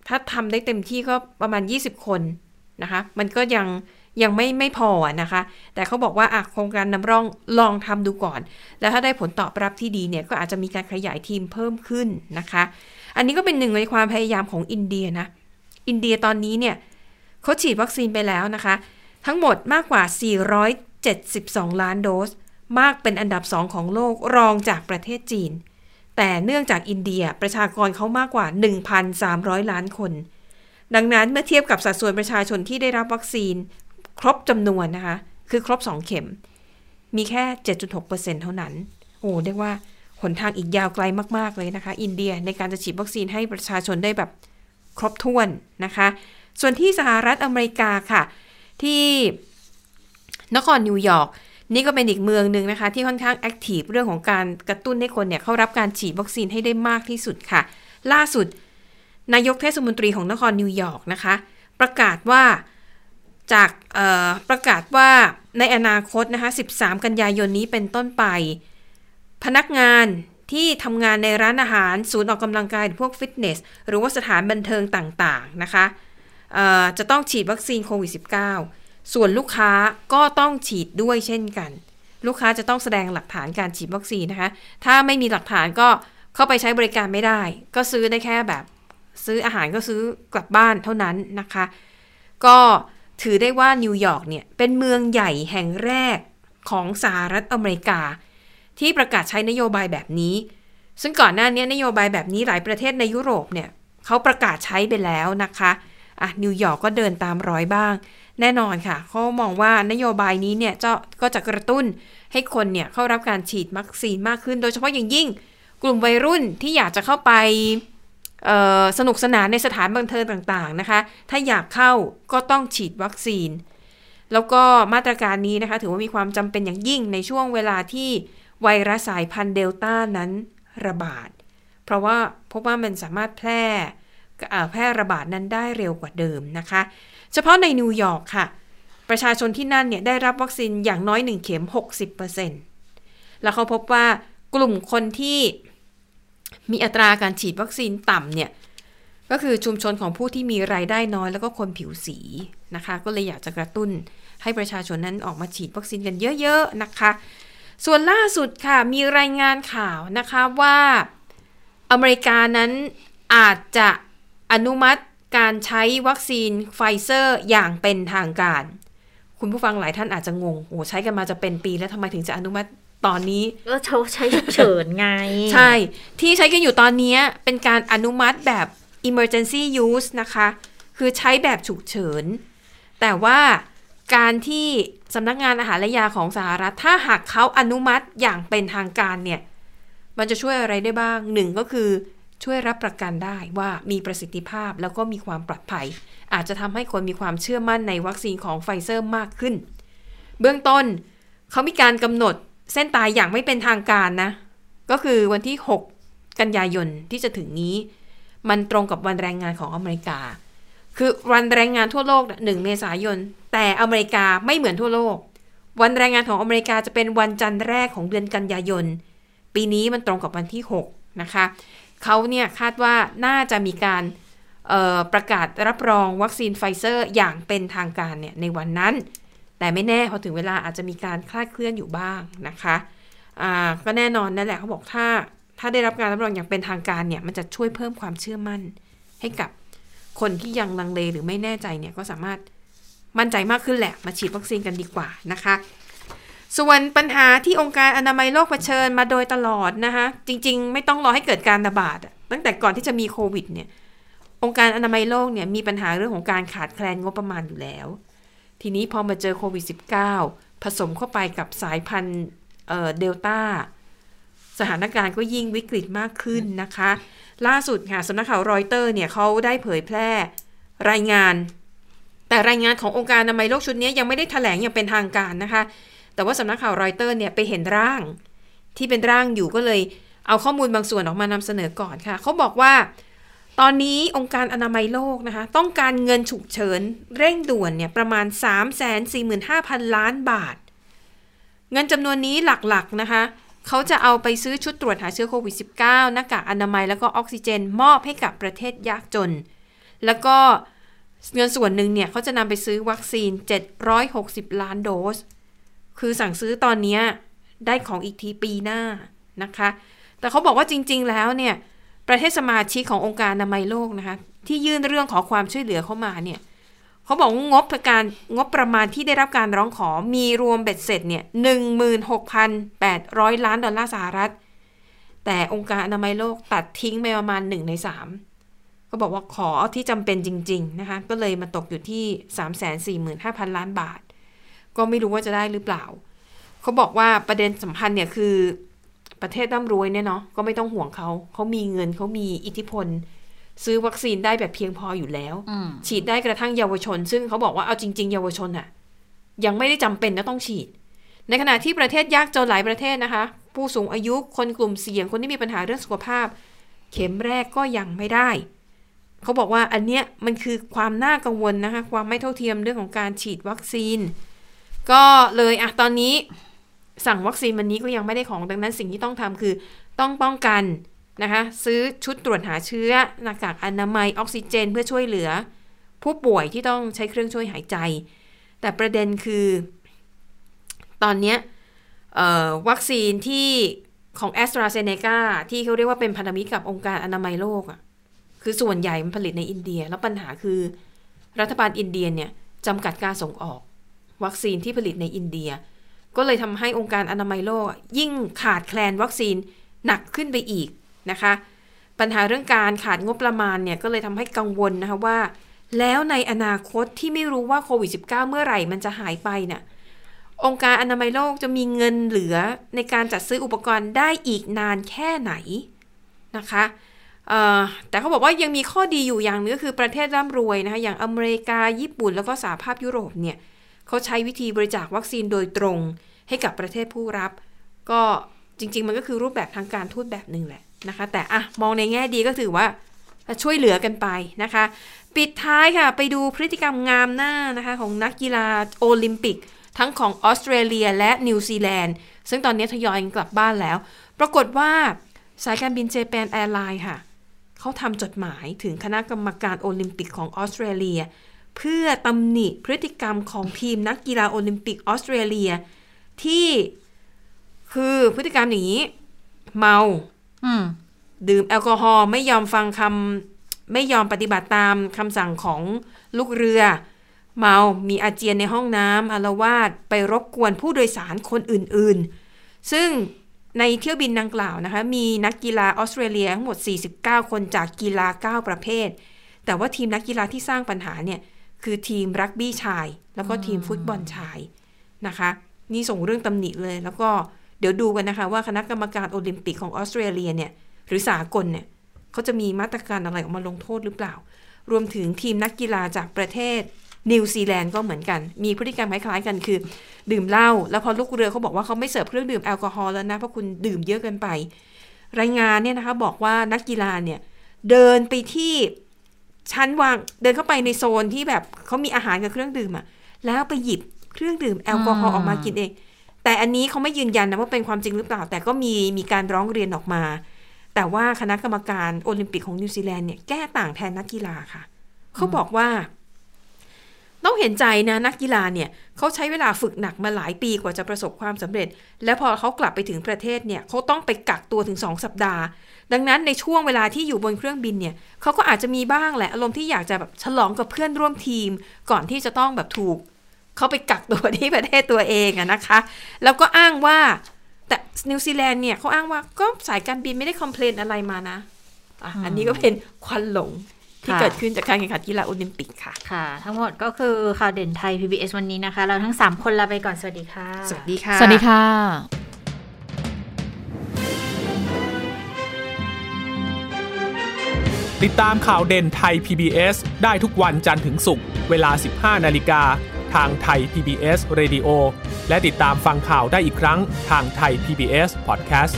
ถ้าทำได้เต็มที่ก็ประมาณ 20 คนนะคะ มันก็ยัง ยังไม่ไม่พอนะคะ แต่เขาบอกว่าโครงการนำร่องลองทำดูก่อน แล้วถ้าได้ผลตอบรับที่ดีเนี่ยก็อาจจะมีการขยายทีมเพิ่มขึ้นนะคะ อันนี้ก็เป็นหนึ่งในความพยายามของอินเดียนะ อินเดียตอนนี้เนี่ยเขาฉีดวัคซีนไปแล้วนะคะ ทั้งหมดมากกว่า 472 ล้านโดส มากเป็นอันดับสองของโลกรองจากประเทศจีน แต่เนื่องจากอินเดียประชากรเขามากกว่า 1,300 ล้านคนดังนั้นเมื่อเทียบกับสัดส่วนประชาชนที่ได้รับวัคซีน ครบจำนวนนะคะ คือครบ 2 เข็ม มีแค่ 7.6%เท่านั้น โอ้เรียกว่าหนทางอีกยาวไกลมาก ๆ เลยนะคะ อินเดียในการจะฉีดวัคซีนให้ประชาชนได้แบบครบถ้วนนะคะ ส่วนที่สหรัฐอเมริกาค่ะ ที่นครนิวยอร์กนี่ก็เป็นอีกเมืองหนึ่งนะคะ ที่ค่อนข้าง active เรื่องของการกระตุ้นให้คนเนี่ยเข้ารับการฉีดวัคซีนให้ได้มากที่สุดค่ะ ล่าสุด นายกเทศมนตรีของนครนิวยอร์กนะคะ ประกาศว่า จากประกาศว่าในอนาคตนะคะ 13 กันยายนนี้เป็นต้นไป พนักงานที่ทำงานในร้านอาหาร ศูนย์ออกกำลังกายหรือพวกฟิตเนส หรือว่าสถานบันเทิงต่างๆนะคะจะต้องฉีดวัคซีนโควิด -19 ส่วนลูกค้าก็ต้องฉีดด้วยเช่นกัน ลูกค้าจะต้องแสดงหลักฐานการฉีดวัคซีนนะคะ ถ้าไม่มีหลักฐานก็เข้าไปใช้บริการไม่ได้ ก็ซื้อได้แค่แบบ ซื้ออาหารก็ซื้อกลับบ้านเท่านั้นนะคะ ก็ ถือได้ว่านิวยอร์กเนี่ยเป็นเมืองใหญ่แห่งแรกของสหรัฐอเมริกา ที่ประกาศใช้นโยบายแบบนี้ ซึ่งก่อนหน้านี้นโยบายแบบนี้หลายประเทศในยุโรปเนี่ยเขาประกาศใช้ไปแล้วนะคะอะนิวยอร์กก็เดินตามรอยบ้าง แน่นอนค่ะเขามองว่านโยบายนี้เนี่ยจะก็จะกระตุ้นให้คนเนี่ยเข้ารับการฉีดวัคซีนมากขึ้น โดยเฉพาะอย่างยิ่งกลุ่มวัยรุ่นที่อยากจะเข้าไป สนุกสนานในสถานบันเทิงต่างๆนะคะ ถ้าอยากเข้าก็ต้องฉีดวัคซีน แล้วก็มาตรการนี้นะคะ ถือว่ามีความจำเป็นอย่างยิ่งในช่วงเวลาที่ไวรัสสายพันธุ์เดลต้านั้นระบาด เพราะว่าพบว่ามันสามารถแพร่แพร่ระบาดนั้นได้เร็วกว่าเดิมนะคะ เฉพาะในนิวยอร์กค่ะ ประชาชนที่นั่นเนี่ยได้รับวัคซีนอย่างน้อย 1 เข็ม 60%แล้วเขาพบว่ากลุ่มคนที่ มีอัตราการฉีดวัคซีนต่ำเนี่ยก็คือชุมชนของผู้ที่มีรายได้น้อยแล้วก็คนผิวสีนะคะ ก็เลยอยากจะกระตุ้นให้ประชาชนนั้นออกมาฉีดวัคซีนกันเยอะๆนะคะ ส่วนล่าสุดค่ะมีรายงานข่าวนะคะว่าอเมริกานั้นอาจจะอนุมัติการใช้วัคซีนไฟเซอร์อย่างเป็นทางการ คุณผู้ฟังหลายท่านอาจจะงงโอ้ใช้กันมาจะเป็นปีแล้วทำไมถึงจะอนุมัติ ตอนนี้ก็เขาใช้ฉุกเฉินไง ใช่ ที่ใช้กันอยู่ตอนนี้เป็นการอนุมัติแบบ emergency use นะคะ คือใช้แบบฉุกเฉิน แต่ว่าการที่สำนักงานอาหารและยาของสหรัฐ ถ้าหากเขาอนุมัติอย่างเป็นทางการเนี่ย มันจะช่วยอะไรได้บ้างหนึ่งก็คือช่วยรับประกันได้ว่ามีประสิทธิภาพแล้วก็มีความปลอดภัย อาจจะทำให้คนมีความเชื่อมั่นในวัคซีนของไฟเซอร์มากขึ้น เบื้องต้นเขามีการกำหนด เส้นตายอย่างไม่เป็นทางการนะ ก็คือวันที่ 6 กันยายนที่จะถึงนี้ มันตรงกับวันแรงงานของอเมริกา คือวันแรงงานทั่วโลกหนึ่งเมษายน แต่อเมริกาไม่เหมือนทั่วโลก วันแรงงานของอเมริกาจะเป็นวันจันทร์แรกของเดือนกันยายน ปีนี้มันตรงกับวันที่ 6 นะคะเขาเนี่ยคาดว่าน่าจะมีการประกาศรับรองวัคซีนไฟเซอร์อย่างเป็นทางการเนี่ยในวันนั้น แต่ไม่แน่พอถึงเวลาอาจจะมีการคลาดเคลื่อนอยู่บ้างนะคะอ่าก็แน่นอนนั่นแหละเขาบอกถ้าถ้าได้รับการรับรองอย่างเป็นทางการเนี่ยมันจะช่วยเพิ่มความเชื่อมั่น ให้กับคนที่ยังลังเลหรือไม่แน่ใจเนี่ยก็สามารถมั่นใจมากขึ้นแหละมาฉีดวัคซีนกันดีกว่านะคะ ส่วนปัญหาที่องค์การอนามัยโลกเผชิญมาโดยตลอดนะคะจริง ๆ ไม่ต้องรอให้เกิดการระบาดตั้งแต่ก่อนที่จะมีโควิดเนี่ยองค์การอนามัยโลกเนี่ยมีปัญหาเรื่องของการขาดแคลนงบประมาณอยู่แล้ว ทีนี้พอมาเจอโควิด -19 ผสมเข้าไปกับสายพันธุ์เดลต้าสถานการณ์ก็ยิ่งวิกฤตมากขึ้นนะคะ ล่าสุดค่ะสำนักข่าวรอยเตอร์เนี่ยเขาได้เผยแพร่รายงาน แต่รายงานขององค์การอนามัยโลกชุดนี้ยังไม่ได้ถแถลงอย่างเป็นทางการนะคะ แต่ว่าสำนักข่าวรอยเตอร์เนี่ยไปเห็นร่าง ที่เป็นร่างอยู่ก็เลย เอาข้อมูลบางส่วนออกมานำเสนอก่อนค่ะเขาบอกว่า ตอนนี้องค์การอนามัยโลกนะคะ ต้องการเงินฉุกเฉินเร่งด่วนเนี่ยประมาณ 345,000 ล้านบาท เงินจำนวนนี้หลักๆนะคะ เขาจะเอาไปซื้อชุดตรวจหาเชื้อโควิด -19 หน้ากากอนามัยแล้วก็ออกซิเจนมอบให้กับประเทศยากจน แล้วก็เงินส่วนหนึ่งเนี่ยเขาจะนำไปซื้อวัคซีน 760 ล้านโดส คือสั่งซื้อตอนนี้ได้ของอีกทีปีหน้านะคะ แต่เขาบอกว่าจริง ๆ แล้วเนี่ย ประเทศสมาชิกขององค์การอนามัยโลกนะคะ ที่ยื่นเรื่องขอความช่วยเหลือเข้ามาเนี่ยเขาบอกงบการงบประมาณที่ได้รับการร้องขอมีรวมเบ็ดเสร็จเนี่ยหนึ่งหมื่นหกพันแปดร้อยล้านดอลลาร์สหรัฐ แต่องค์การอนามัยโลกตัดทิ้งไปประมาณหนึ่งในสามก็บอกว่าขอเอาที่จำเป็นจริง ๆ นะคะ ก็เลยมาตกอยู่ที่สามแสนสี่หมื่นห้าพันล้านบาท ก็ไม่รู้ว่าจะได้หรือเปล่า เขาบอกว่าประเด็นสำคัญเนี่ยคือ ประเทศร่ำรวยเนี่ยเนาะก็ไม่ต้องห่วงเขา เขามีเงินเขามีอิทธิพล ซื้อวัคซีนได้แบบเพียงพออยู่แล้ว ฉีดได้กระทั่งเยาวชน ซึ่งเขาบอกว่าเอาจริง ๆ เยาวชนอะยังไม่ได้จำเป็นนะต้องฉีด ในขณะที่ประเทศยากจนหลายประเทศนะคะ ผู้สูงอายุคนกลุ่มเสี่ยงคนที่มีปัญหาเรื่องสุขภาพ เข็มแรกก็ยังไม่ได้เขาบอกว่าอันเนี้ยมันคือความน่ากังวลนะคะ ความไม่เท่าเทียมเรื่องของการฉีดวัคซีน ก็เลยอะตอนนี้ สั่งวัคซีนวันนี้ก็ยังไม่ได้ของดังนั้นสิ่งที่ต้องทำคือต้องป้องกันนะคะซื้อชุดตรวจหาเชื้อหน้ากากอนามัยออกซิเจน เพื่อช่วยเหลือ ผู้ป่วยที่ต้องใช้เครื่องช่วยหายใจ แต่ประเด็นคือตอนนี้วัคซีนที่ของ a s t r a z เซ e c a ที่เขาเรียกว่าเป็นพันธมิตรกับองค์การอนามัยโลกอะ่ะคือส่วนใหญ่มันผลิตในอินเดีย แล้วปัญหาคือรัฐบาลอินเดียเนี่ยจำกัดการส่งออก วัคซีนที่ผลิตในอินเดีย ก็เลยทำให้องค์การอนามัยโลก ยิ่งขาดแคลนวัคซีนหนักขึ้นไปอีกนะคะ ปัญหาเรื่องการขาดงบประมาณเนี่ยก็เลยทำให้กังวลนะคะว่า แล้วในอนาคตที่ไม่รู้ว่าโควิด -19 เมื่อไหร่มันจะหายไปเนี่ยองค์การอนามัยโลกจะมีเงินเหลือในการจัดซื้ออุปกรณ์ได้อีกนานแค่ไหนนะคะแต่เขาบอกว่ายังมีข้อดีอยู่อย่างหนึงก็คือประเทศร่ำรวยนะคะอย่างอเมริกาญี่ปุ่นแล้วก็สหภาพยุโรปเนี่ย เขาใช้วิธีบริจาควัคซีนโดยตรงให้กับประเทศผู้รับ ก็จริง ๆ มันก็คือรูปแบบทางการทูตแบบหนึ่งแหละนะคะ แต่อะมองในแง่ดีก็ถือว่าช่วยเหลือกันไปนะคะ ปิดท้ายค่ะ ไปดูพฤติกรรมงามหน้านะคะ ของนักกีฬาโอลิมปิก ทั้งของออสเตรเลียและนิวซีแลนด์ซึ่งตอนนี้ทยอยกลับบ้านแล้ว ปรากฏว่าสายการบินเจแปนแอร์ไลน์ค่ะเขาทำจดหมายถึงคณะกรรมการโอลิมปิกของออสเตรเลีย เพื่อตำหนิพฤติกรรมของทีมนักกีฬาโอลิมปิกออสเตรเลีย ที่คือพฤติกรรมอย่างนี้ เมาอืมดื่มแอลกอฮอล์ไม่ยอมฟังคำไม่ยอมปฏิบัติตามคำสั่งของลูกเรือ เมามีอาเจียนในห้องน้ำอารวาสไปรบกวนผู้โดยสารคนอื่น ๆ ซึ่งในเที่ยวบินดังกล่าวนะคะ มีนักกีฬาออสเตรเลียทั้งหมด 49 คนจากกีฬา 9 ประเภท แต่ว่าทีมนักกีฬาที่สร้างปัญหาเนี่ย คือทีมรักบี้ชาย แล้วก็ทีมฟุตบอลชายนะคะ นี่ส่งเรื่องตำหนิเลย แล้วก็เดี๋ยวดูกันนะคะ ว่าคณะกรรมการโอลิมปิกของออสเตรเลียเนี่ย หรือสากลเนี่ยเขาจะมีมาตรการอะไรออกมาลงโทษหรือเปล่า รวมถึงทีมนักกีฬาจากประเทศนิวซีแลนด์ก็เหมือนกัน มีพฤติกรรมคล้ายๆกันคือ ดื่มเหล้าแล้วพอลูกเรือเขาบอกว่าเขาไม่เสิร์ฟเครื่องดื่มแอลกอฮอล์แล้วนะเพราะคุณดื่มเยอะเกินไป รายงานเนี่ยนะคะบอกว่านักกีฬาเนี่ยเดินไปที่ ชั้นวางเดินเข้าไปในโซนที่แบบเขามีอาหารกับเครื่องดื่มอะแล้วไปหยิบเครื่องดื่มแอลกอฮอล์ออกมากินเองแต่อันนี้เขาไม่ยืนยันนะว่าเป็นความจริงหรือเปล่า แต่ก็มีมีการร้องเรียนออกมา แต่ว่าคณะกรรมการโอลิมปิกของนิวซีแลนด์เนี่ยแก้ต่างแทนนักกีฬาค่ะเขาบอกว่า ต้องเห็นใจนะนักกีฬาเนี่ยเขาใช้เวลาฝึกหนักมาหลายปีกว่าจะประสบความสำเร็จ และพอเขากลับไปถึงประเทศเนี่ยเขาต้องไปกักตัวถึง 2 สัปดาห์ ดังนั้นในช่วงเวลาที่อยู่บนเครื่องบินเนี่ยเขาก็อาจจะมีบ้างแหละอารมณ์ที่อยากจะแบบฉลองกับเพื่อนร่วมทีม ก่อนที่จะต้องแบบถูกเขาไปกักตัวที่ประเทศตัวเองอะนะคะ แล้วก็อ้างว่าแต่นิวซีแลนด์เนี่ยเขาอ้างว่าก็สายการบินไม่ได้คอมเพลนอะไรมานะอะอันนี้ก็เป็นควันหลง ที่ค่ะเกิดขึ้นจากการแข่งขันกีฬาโอลิมปิกค่ะ ค่ะ ทั้งหมดก็คือข่าวเด่นไทย PBS วันนี้นะคะ เราทั้ง 3 คนลาไปก่อนสวัสดีค่ะ สวัสดีค่ะ สวัสดีค่ะ ติดตามข่าวเด่นไทย PBS ได้ทุกวันจันทร์ถึงศุกร์เวลา 15 นาฬิกาทางไทย PBS Radio และติดตามฟังข่าวได้อีกครั้งทางไทย PBS Podcast